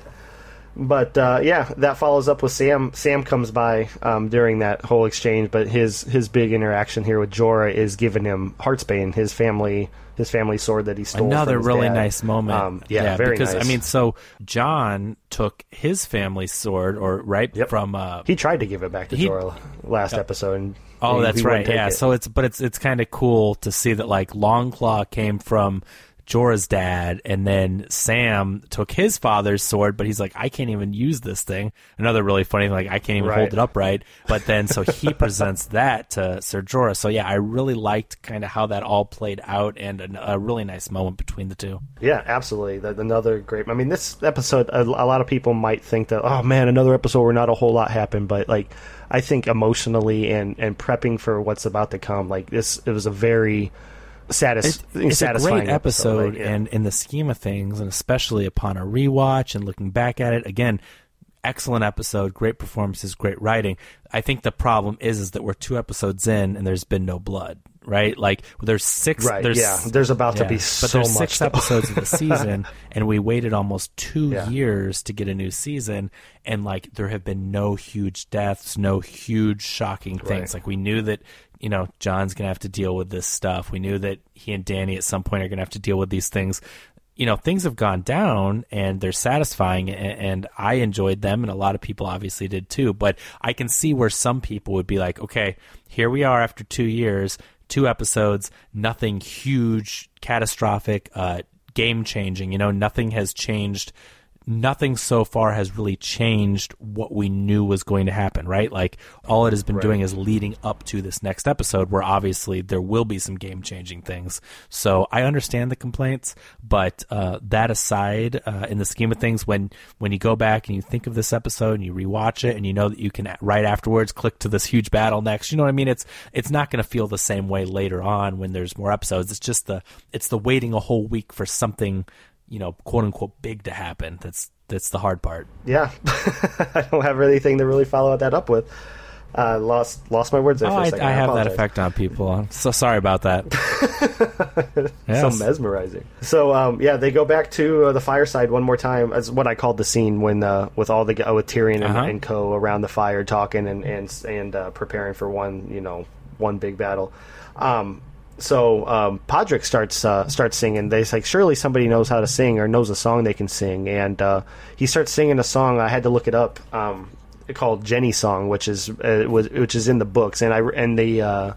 But uh, yeah, that follows up with Sam. Sam comes by um, during that whole exchange, but his his big interaction here with Jorah is giving him Heartsbane, his family his family sword that he stole. Another really dad. nice moment. Um, yeah, very because nice. I mean, so Jon took his family sword, or right Yep. from. Uh, he tried to give it back to He- Jorah last episode. And oh, he- that's he right. Yeah. it. So it's but it's it's kind of cool to see that like Longclaw came from. Jorah's dad, and then Sam took his father's sword, but he's like, I can't even use this thing. Another really funny, like, I can't even Right. hold it upright. But then, so he presents that to Sir Jorah. So yeah, I really liked kind of how that all played out, and a, a really nice moment between the two. Yeah, absolutely. That another great. I mean, this episode, a, a lot of people might think that, oh man, another episode where not a whole lot happened, but like, I think emotionally and and prepping for what's about to come, like this, it was a very satis- It- it's a satisfying great episode, like, yeah. and in the scheme of things, and especially upon a rewatch and looking back at it again, excellent episode, great performances, great writing. I think the problem is is that we're two episodes in and there's been no blood, right? Like there's six, Right, there's yeah. There's about to yeah, be but there's much, six though. episodes of the season, and we waited almost two Yeah. years to get a new season, and like there have been no huge deaths, no huge shocking things. Right. Like we knew that you know Jon's gonna have to deal with this stuff. We knew that he and Dany at some point are gonna have to deal with these things. You know, things have gone down and they're satisfying, and, and I enjoyed them, and a lot of people obviously did too. But I can see where some people would be like, okay, here we are after two years. two episodes, nothing huge, catastrophic, uh, game changing. You know, nothing has changed nothing so far has really changed what we knew was going to happen, right? Like all it has been right. doing is leading up to this next episode where obviously there will be some game changing things. So I understand the complaints, but uh, that aside, uh, in the scheme of things, when when you go back and you think of this episode and you rewatch it and you know that you can right afterwards click to this huge battle next, you know what I mean? It's it's not going to feel the same way later on when there's more episodes. It's just the it's the waiting a whole week for something you know, quote unquote big to happen. That's that's the hard part. Yeah, I don't have anything to really follow that up with. Uh, lost lost my words there oh, for a second. I, I, I have that effect on people. I'm so sorry about that. yes. So mesmerizing. So um, yeah, they go back to uh, the fireside one more time. As what I called the scene when uh, with all the uh, with Tyrion and, uh-huh. and, Co around the fire talking and and and uh, preparing for one you know one big battle. Um, so um, Podrick starts uh, starts singing. They like surely somebody knows how to sing or knows a song they can sing, and uh, he starts singing a song. I had to look it up. Um, called Jenny song, which is uh, was, which is in the books, and I and the uh,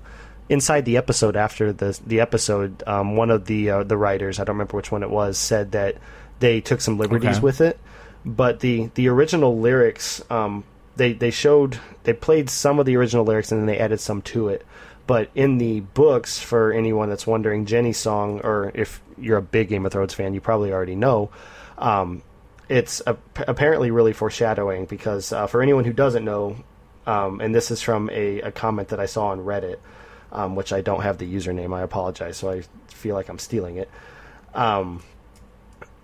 inside the episode after the the episode, um, one of the uh, the writers, I don't remember which one it was, said that they took some liberties okay. with it, but the the original lyrics. Um, they, they showed they played some of the original lyrics and then they added some to it but in the books, for anyone that's wondering, Jenny's song, or if you're a big Game of Thrones fan, you probably already know. Um, it's a, apparently really foreshadowing because uh, for anyone who doesn't know, um, and this is from a, a, comment that I saw on Reddit, um, which I don't have the username. I apologize. So I feel like I'm stealing it.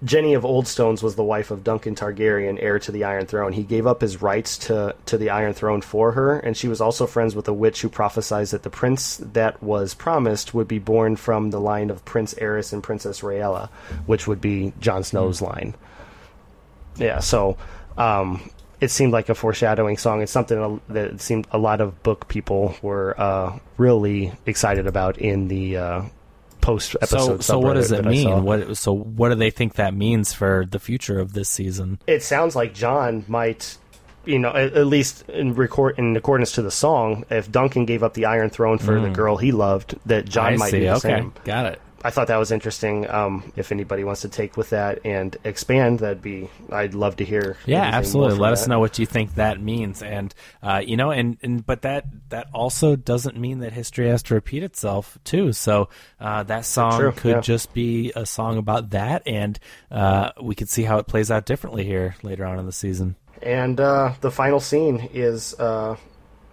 Jenny of Oldstones was the wife of Duncan Targaryen, heir to the Iron Throne. He gave up his rights to, to the Iron Throne for her, and she was also friends with a witch who prophesied that the prince that was promised would be born from the line of Prince Aerys and Princess Rhaella, which would be Jon Snow's mm. line. Yeah, so um, it seemed like a foreshadowing song. It's something that seemed a lot of book people were uh, really excited about in the uh, post episode. So, so what does it mean? What so what do they think that means for the future of this season? It sounds like Jon might you know, at, at, least in record in accordance to the song, if Duncan gave up the Iron Throne for mm. the girl he loved, that Jon I might see. do the okay. same. Got it. I thought that was interesting. Um, if anybody wants to take with that and expand, that'd be I'd love to hear. Yeah, absolutely. Let us know what you think that means, and uh, you know, and, and but that that also doesn't mean that history has to repeat itself too. So uh, that song True, could yeah. just be a song about that, and uh, we could see how it plays out differently here later on in the season. And uh, the final scene is uh,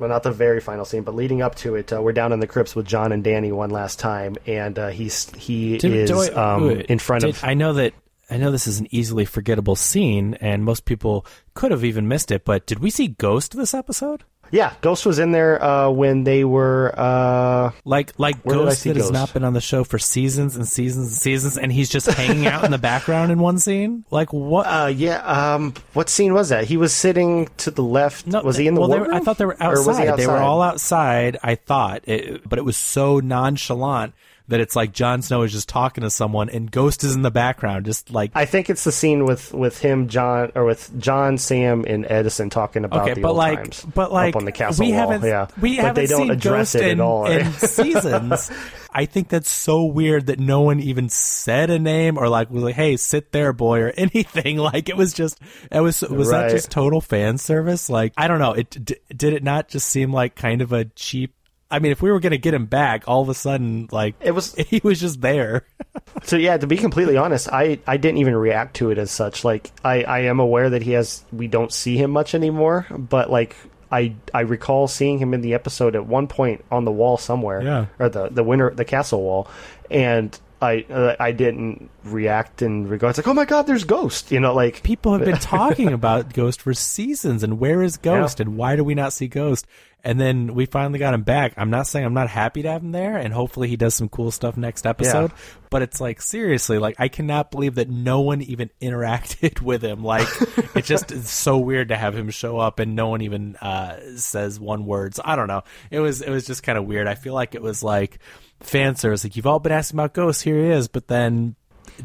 well, not the very final scene, but leading up to it, uh, we're down in the crypts with Jon and Dany one last time, and uh, he's he did, is I, um, in front did, of. I know that I know this is an easily forgettable scene, and most people could have even missed it. But did we see Ghost this episode? Yeah, Ghost was in there uh, when they were uh, like like Ghost that Ghost? has not been on the show for seasons and seasons and seasons, and he's just hanging out in the background in one scene. Like what? Uh, yeah. Um, what scene was that? He was sitting to the left. No, was he in the well, were, I thought they were outside. They were all outside. I thought, it, but it was so nonchalant that it's like Jon Snow is just talking to someone and Ghost is in the background, just like I think it's the scene with with him, Jon, or with Jon, Sam, and Eddison talking about okay, the but old like, times but like on the castle we wall. Haven't, yeah, we but haven't they don't seen address Ghost it in, at all. in seasons. I think that's so weird that no one even said a name or like was like, "Hey, sit there, boy," or anything. Like it was just, it was was right. that just total fan service? Like I don't know. It d- did it not just seem like kind of a cheap I mean, if we were going to get him back, all of a sudden, like it was, he was just there. so yeah, to be completely honest, I I didn't even react to it as such. Like I I am aware that he has we don't see him much anymore, but like I I recall seeing him in the episode at one point on the wall somewhere, yeah, or the the winter the castle wall, and I uh, I didn't react in regards like oh my god there's Ghost you know like people have been talking about Ghost for seasons and where is Ghost yeah. and why do we not see Ghost and then we finally got him back. I'm not saying I'm not happy to have him there, and hopefully he does some cool stuff next episode. Yeah. But it's like seriously, like I cannot believe that no one even interacted with him. Like it just is so weird to have him show up and no one even uh, says one words. I don't know. It was it was just kind of weird. I feel like it was like fan service. Like you've all been asking about ghosts, here he is, but then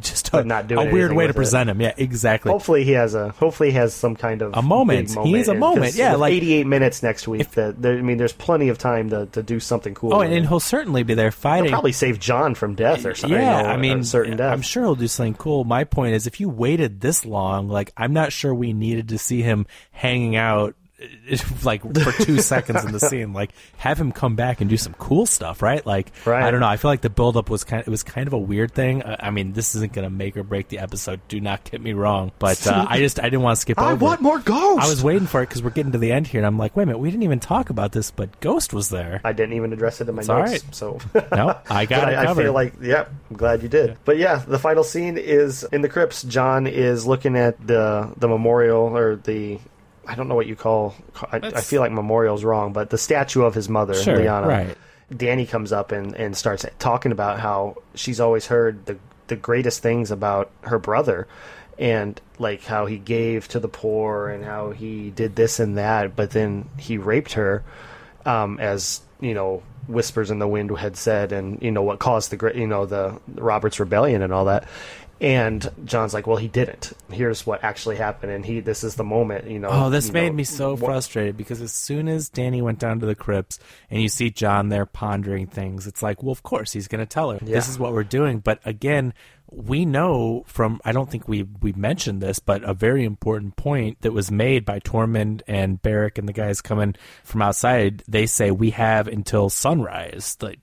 just a, not doing a weird way to with it. present him. Yeah, exactly. Hopefully he has a hopefully he has some kind of A moment. big He needs a moment. yeah, like- 88 minutes next week. that there, I mean, there's plenty of time to, to do something cool. oh, and, and he'll certainly be there fighting. probably save Jon from death or something. Yeah, you know, I mean, certain death. I'm sure he'll do something cool. My point is, if you waited this long, like I'm not sure we needed to see him hanging out like for two seconds in the scene. Like have him come back and do some cool stuff, right? Like Right. I don't know. I feel like the buildup was kind. Of, it was kind of a weird thing. I, I mean, this isn't going to make or break the episode. Do not get me wrong, but uh, I just I didn't want to skip I over. want more Ghost. I was waiting for it because we're getting to the end here, and I'm like, wait a minute, we didn't even talk about this, but Ghost was there. I didn't even address it in my It's notes. right. So No, I got it I, I feel like, yeah, I'm glad you did. But yeah, the final scene is in the crypts. Jon is looking at the the memorial or the. I don't know what you call. I, I feel like memorial's wrong, but the statue of his mother, Sure, Lyanna. right. Dany comes up and, and starts talking about how she's always heard the the greatest things about her brother and like how he gave to the poor and how he did this and that but then he raped her um, as you know whispers in the wind had said and you know what caused the great you know the, the Roberts rebellion and all that and Jon's like well he didn't here's what actually happened and he this is the moment you know Oh, this made know, me so what- frustrated because as soon as Dany went down to the crypts and you see Jon there pondering things, it's like, well, of course he's going to tell her. This is what we're doing. But again, we know from I don't think we we mentioned this, but a very important point that was made by Tormund and Beric and the guys coming from outside. They say we have until sunrise. Like,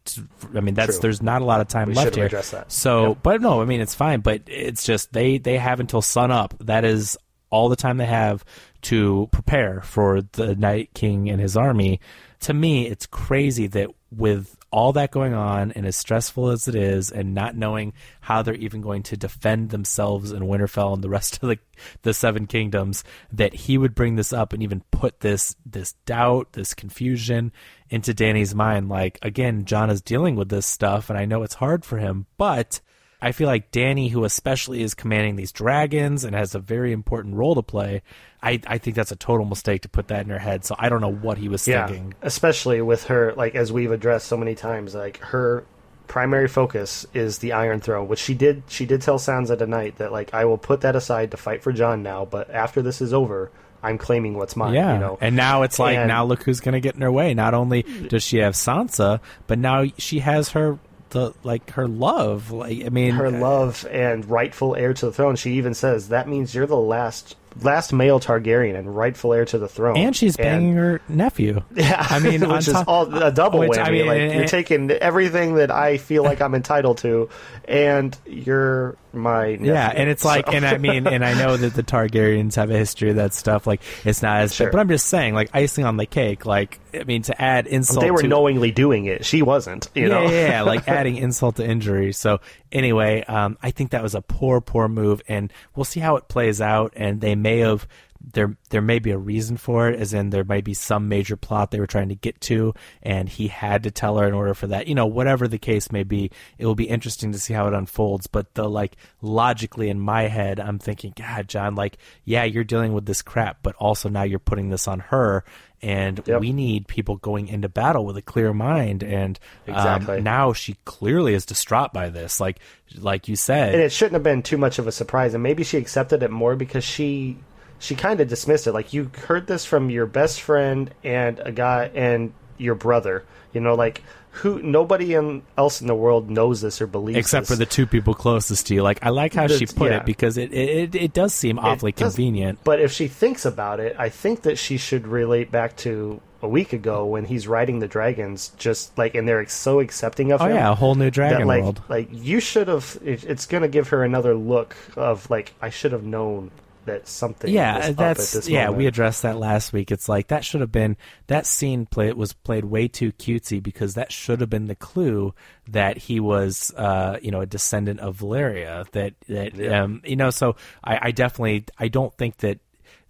I mean, that's True. there's not a lot of time We left here. So, Yep. but no, I mean it's fine. But it's just they they have until sun up. That is all the time they have to prepare for the Night King and his army. To me, it's crazy that with all that going on and as stressful as it is and not knowing how they're even going to defend themselves in Winterfell and the rest of the the seven kingdoms that he would bring this up and even put this this doubt this confusion into Dany's mind. Like again Jon is dealing with this stuff and I know it's hard for him but I feel like Dany, who especially is commanding these dragons and has a very important role to play, I, I think that's a total mistake to put that in her head. So I don't know what he was yeah, thinking. especially with her, like as we've addressed so many times, like her primary focus is the Iron Throne, which she did. She did tell Sansa tonight that like I will put that aside to fight for Jon now, but after this is over, I'm claiming what's mine. Yeah, you know? and now it's like And- now look who's going to get in her way. Not only does she have Sansa, but now she has her the like her love. Like I mean, her uh, love and rightful heir to the throne. She even says that means you're the last last male Targaryen and rightful heir to the throne. and she's banging her nephew. Yeah, I mean, which is top- all a double which, whammy. I mean, like and- you're eh, taking everything that I feel like I'm entitled to, and you're my nephew. Yeah, and it's like, So- and I mean, and I know that the Targaryens have a history of that stuff. Like, it's not as, Sure. but I'm just saying, like, icing on the cake. Like, I mean, to add insult, they were to, knowingly doing it. She wasn't. You yeah, know. yeah, yeah, like adding insult to injury. So anyway, um, I think that was a poor, poor move, and we'll see how it plays out. And they may have there there may be a reason for it, as in there might be some major plot they were trying to get to, and he had to tell her in order for that. You know, whatever the case may be, it will be interesting to see how it unfolds. But the like logically in my head, I'm thinking, God, Jon, like, yeah, you're dealing with this crap, but also now you're putting this on her. And Yep. we need people going into battle with a clear mind. And um, now she clearly is distraught by this. Like, like you said, and it shouldn't have been too much of a surprise. And maybe she accepted it more because she she kind of dismissed it. Like you heard this from your best friend and a guy and your brother. You know, like who nobody in, else in the world knows this or believes except for the two people closest to you. Like, I like how The- she put yeah. it because it, it it does seem awfully does- convenient. But if she thinks about it, I think that she should relate back to a week ago when he's riding the dragons, just like and they're so accepting of Oh him. yeah, a whole new dragon that like world. like you should have. It, it's gonna give her another look of like I should have known that something. Yeah, up at that's this yeah. moment. We addressed that last week. It's like that should have been that scene play it was played way too cutesy because that should have been the clue that he was, uh, you know, a descendant of Valyria. That that Yeah. um, you know. So I, I definitely I don't think that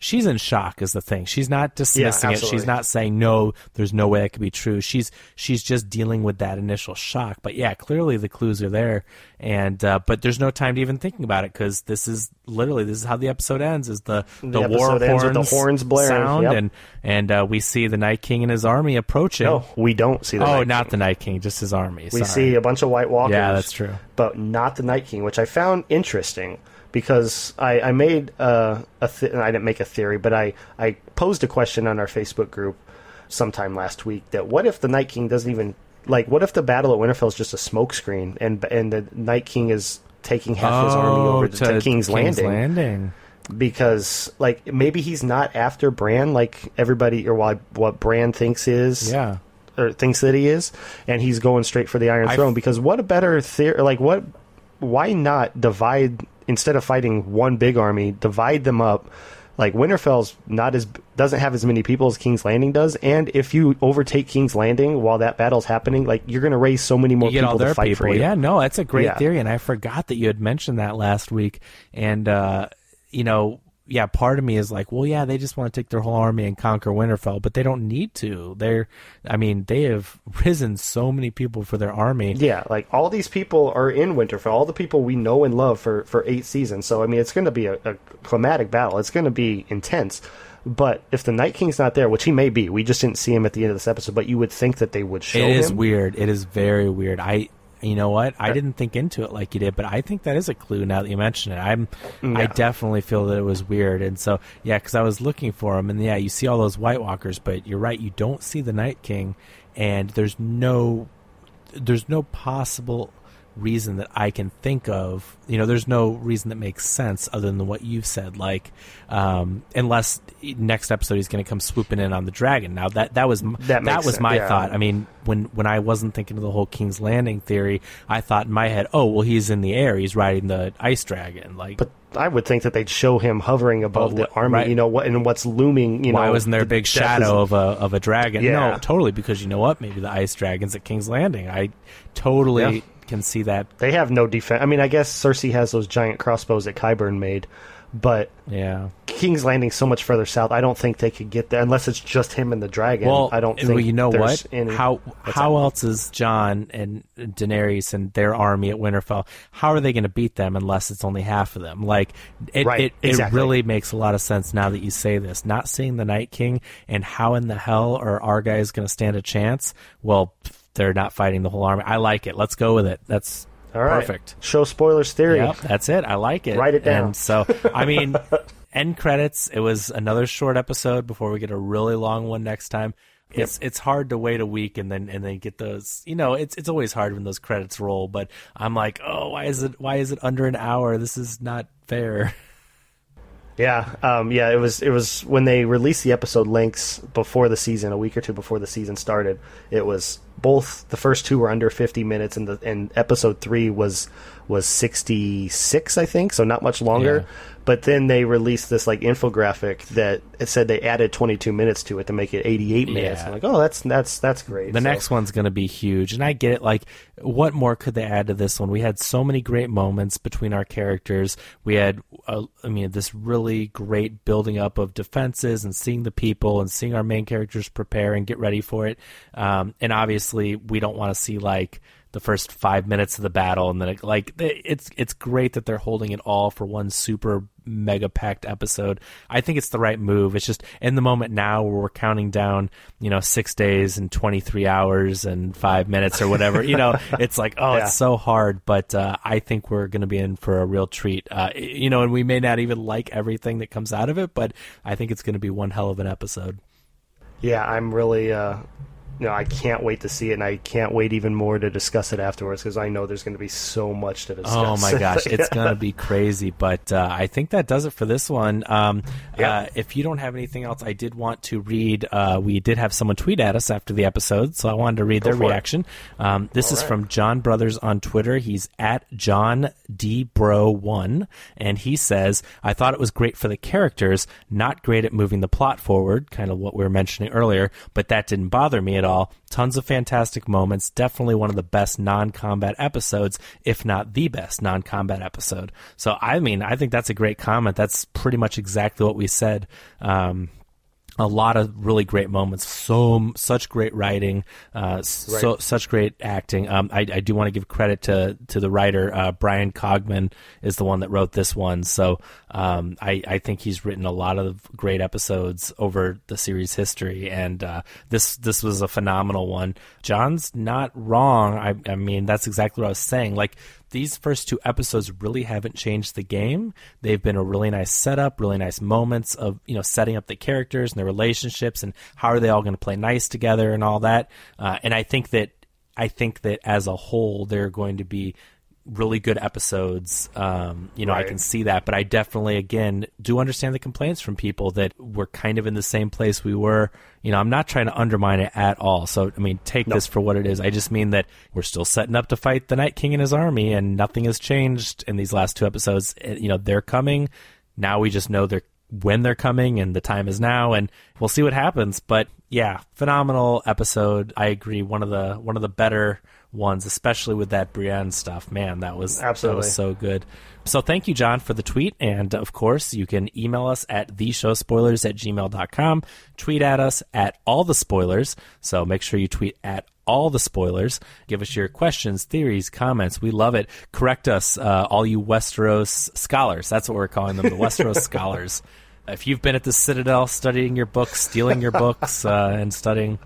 she's in shock is the thing. She's not dismissing it. She's not saying no, there's no way that could be true. She's she's just dealing with that initial shock. But yeah, clearly the clues are there, and uh, but there's no time to even thinking about it because this is literally this is how the episode ends. Is the the, The war episode ends with horns, the horns blaring, sound, yep. and and uh, we see the Night King and his army approaching. No, we don't see the oh, Night not King. the Night King, just his army. We Sorry. see a bunch of White Walkers. Yeah, that's true. But not the Night King, which I found interesting because I, I made uh, a th- I didn't make a theory, but I, I posed a question on our Facebook group sometime last week that what if the Night King doesn't even like what if the battle at Winterfell is just a smokescreen and and the Night King is taking half his army Oh, over to, to King's, Landing Landing. because like maybe he's not after Bran like everybody or what what Bran thinks is Yeah. or thinks that he is, and he's going straight for the Iron I- Throne. Because what a better theory! Like what? Why not divide instead of fighting one big army? Divide them up. Like Winterfell's not as doesn't have as many people as King's Landing does, and if you overtake King's Landing while that battle's happening, like you're going to raise so many more people to fight people. for you. Yeah, no, that's a great Yeah. theory, and I forgot that you had mentioned that last week. And uh, you know, yeah, part of me is like, well, yeah, they just want to take their whole army and conquer Winterfell, but they don't need to. They're, I mean, they have risen so many people for their army. Yeah, like all these people are in Winterfell. All the people we know and love for for eight seasons. So I mean, it's going to be a, a climatic battle. It's going to be intense. But if the Night King's not there, which he may be, we just didn't see him at the end of this episode. But you would think that they would show It is him. weird. It is very weird. I, you know what? I didn't think into it like you did, but I think that is a clue now that you mention it. I'm, mm, I definitely feel that it was weird, and so yeah, because I was looking for him, and yeah, you see all those White Walkers, but you're right, you don't see the Night King, and there's no, there's no possible reason that I can think of. You know, there's no reason that makes sense other than what you've said. Like, um, unless next episode he's going to come swooping in on the dragon. Now that that was That that, was sense, my yeah. thought. I mean, when when I wasn't thinking of the whole King's Landing theory, I thought in my head, oh well, he's in the air, he's riding the ice dragon. Like, But I would think that they'd show him hovering above Oh, the army. right. You know what? And what's looming? You know. why know, wasn't there a big shadow is- of a of a dragon? Yeah. No, totally, because you know what? Maybe the ice dragon's at King's Landing. I totally Yeah. Can see that. They have no defense. I mean, I guess Cersei has those giant crossbows that Qyburn made, but Yeah. King's Landing's so much further south. I don't think they could get there unless it's just him and the dragon. Well, I don't think. well, you know what? Any, how how else is Jon and Daenerys and their army at Winterfell? How are they going to beat them unless it's only half of them? Like it, Right, it, exactly. it really makes a lot of sense now that you say this. Not seeing the Night King and how in the hell are our guys going to stand a chance? Well, they're not fighting the whole army. I like it. Let's go with it. That's All right. perfect. Show spoilers theory. Yep, that's it. I like it. Write it down. And so, I mean, end credits. It was another short episode before we get a really long one next time. It's it's hard to wait a week and then and then get those. You know, it's it's always hard when those credits roll. But I'm like, oh, why is it why is it under an hour? This is not fair. Yeah, um, yeah. It was it was when they released the episode links before the season, a week or two before the season started. It was both the first two were under fifty minutes, and the and episode three was was sixty six, I think. So not much longer. Yeah. But then they released this like infographic that it said they added twenty two minutes to it to make it eighty eight minutes. Yeah. I'm like, oh, that's that's that's great. The So- next one's going to be huge, and I get it. Like, what more could they add to this one? We had so many great moments between our characters. We had, uh, I mean, this really great building up of defenses and seeing the people and seeing our main characters prepare and get ready for it. Um, and obviously, we don't want to see like the first five minutes of the battle, and then it, like it's it's great that they're holding it all for one super mega packed episode. I think it's the right move. It's just in the moment now where we're counting down, you know, six days and twenty three hours and five minutes or whatever. you know, it's like oh, Yeah. it's so hard. But uh, I think we're going to be in for a real treat. Uh, you know, and we may not even like everything that comes out of it, but I think it's going to be one hell of an episode. yeah, I'm really. Uh, you know, I can't wait to see it, and I can't wait even more to discuss it afterwards because I know there's going to be so much to discuss. Oh my gosh, it's gonna be crazy. But uh, I think that does it for this one. Um, Yeah. uh, if you don't have anything else, I did want to read. Uh, we did have someone tweet at us after the episode, so I wanted to read their reaction. Um, this is right. from John Brothers on Twitter. He's at John D Bro one, and he says, "I thought it was great for the characters, not great at moving the plot forward, kind of what we were mentioning earlier, but that didn't bother me at all." Overall. Tons of fantastic moments. Definitely one of the best non combat episodes, if not the best non combat episode. So, I mean, I think that's a great comment. That's pretty much exactly what we said. Um, a lot of really great moments. So such great writing, uh, so such great acting. Um, I, I, do want to give credit to to the writer uh, Bryan Cogman is the one that wrote this one. So um, I I think he's written a lot of great episodes over the series history, and uh, this this was a phenomenal one. John's not wrong. I I mean that's exactly what I was saying. Like these first two episodes really haven't changed the game. They've been a really nice setup, really nice moments of you know setting up the characters and their relationships and how are they all going to play nice together and all that. Uh, and I think that I think that as a whole they're going to be really good episodes. Um, you know, right. I can see that, but I definitely, again, do understand the complaints from people that we're kind of in the same place we were. You know, I'm not trying to undermine it at all. So, I mean, take this for what it is. I just mean that we're still setting up to fight the Night King and his army, and nothing has changed in these last two episodes. You know, they're coming. Now we just know they're when they're coming and the time is now and we'll see what happens but yeah phenomenal episode i agree one of the one of the better ones, especially with that Brienne stuff. Man, that was absolutely that was so good. So thank you, John, for the tweet. And of course, you can email us at theshowspoilers at gmail.com, tweet at us at all the spoilers. So make sure you tweet at all the spoilers. Give us your questions, theories, comments. We love it. Correct us, uh, all you Westeros scholars. That's what we're calling them, the Westeros scholars. If you've been at the Citadel studying your books, stealing your books, uh, and studying,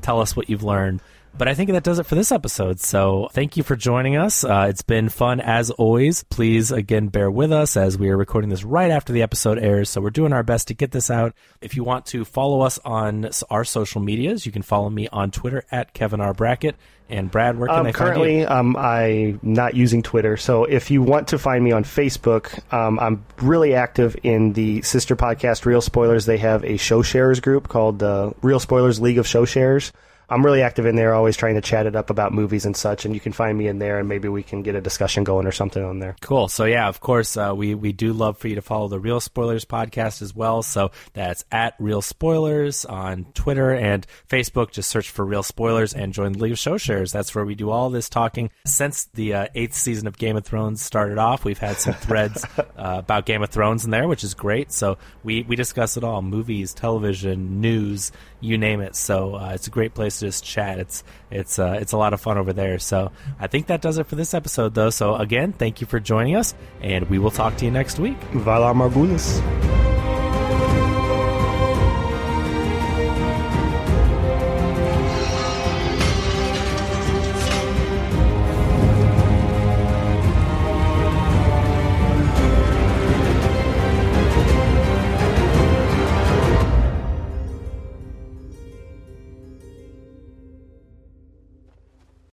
tell us what you've learned. But I think that does it for this episode. So thank you for joining us. Uh, it's been fun as always. Please again bear with us as we are recording this right after the episode airs. So we're doing our best to get this out. If you want to follow us on our social medias, you can follow me on Twitter at Kevin R Brackett. And Brad, where can um, I currently, um, I'm not using Twitter. So if you want to find me on Facebook, um, I'm really active in the sister podcast Real Spoilers. They have a show sharers group called the Real Spoilers League of Show Sharers. I'm really active in there, always trying to chat it up about movies and such. And you can find me in there, and maybe we can get a discussion going or something on there. Cool. So yeah, of course, uh, we we do love for you to follow the Real Spoilers podcast as well. So that's at Real Spoilers on Twitter and Facebook. Just search for Real Spoilers and join the League of Show Shares. That's where we do all this talking. Since the uh, eighth season of Game of Thrones started off, we've had some threads uh, about Game of Thrones in there, which is great. So we we discuss it all: movies, television, news, you name it. So uh, it's a great place to just chat. It's it's uh, it's a lot of fun over there. So I think that does it for this episode, though. So again, thank you for joining us, and we will talk to you next week. Valar Morghulis.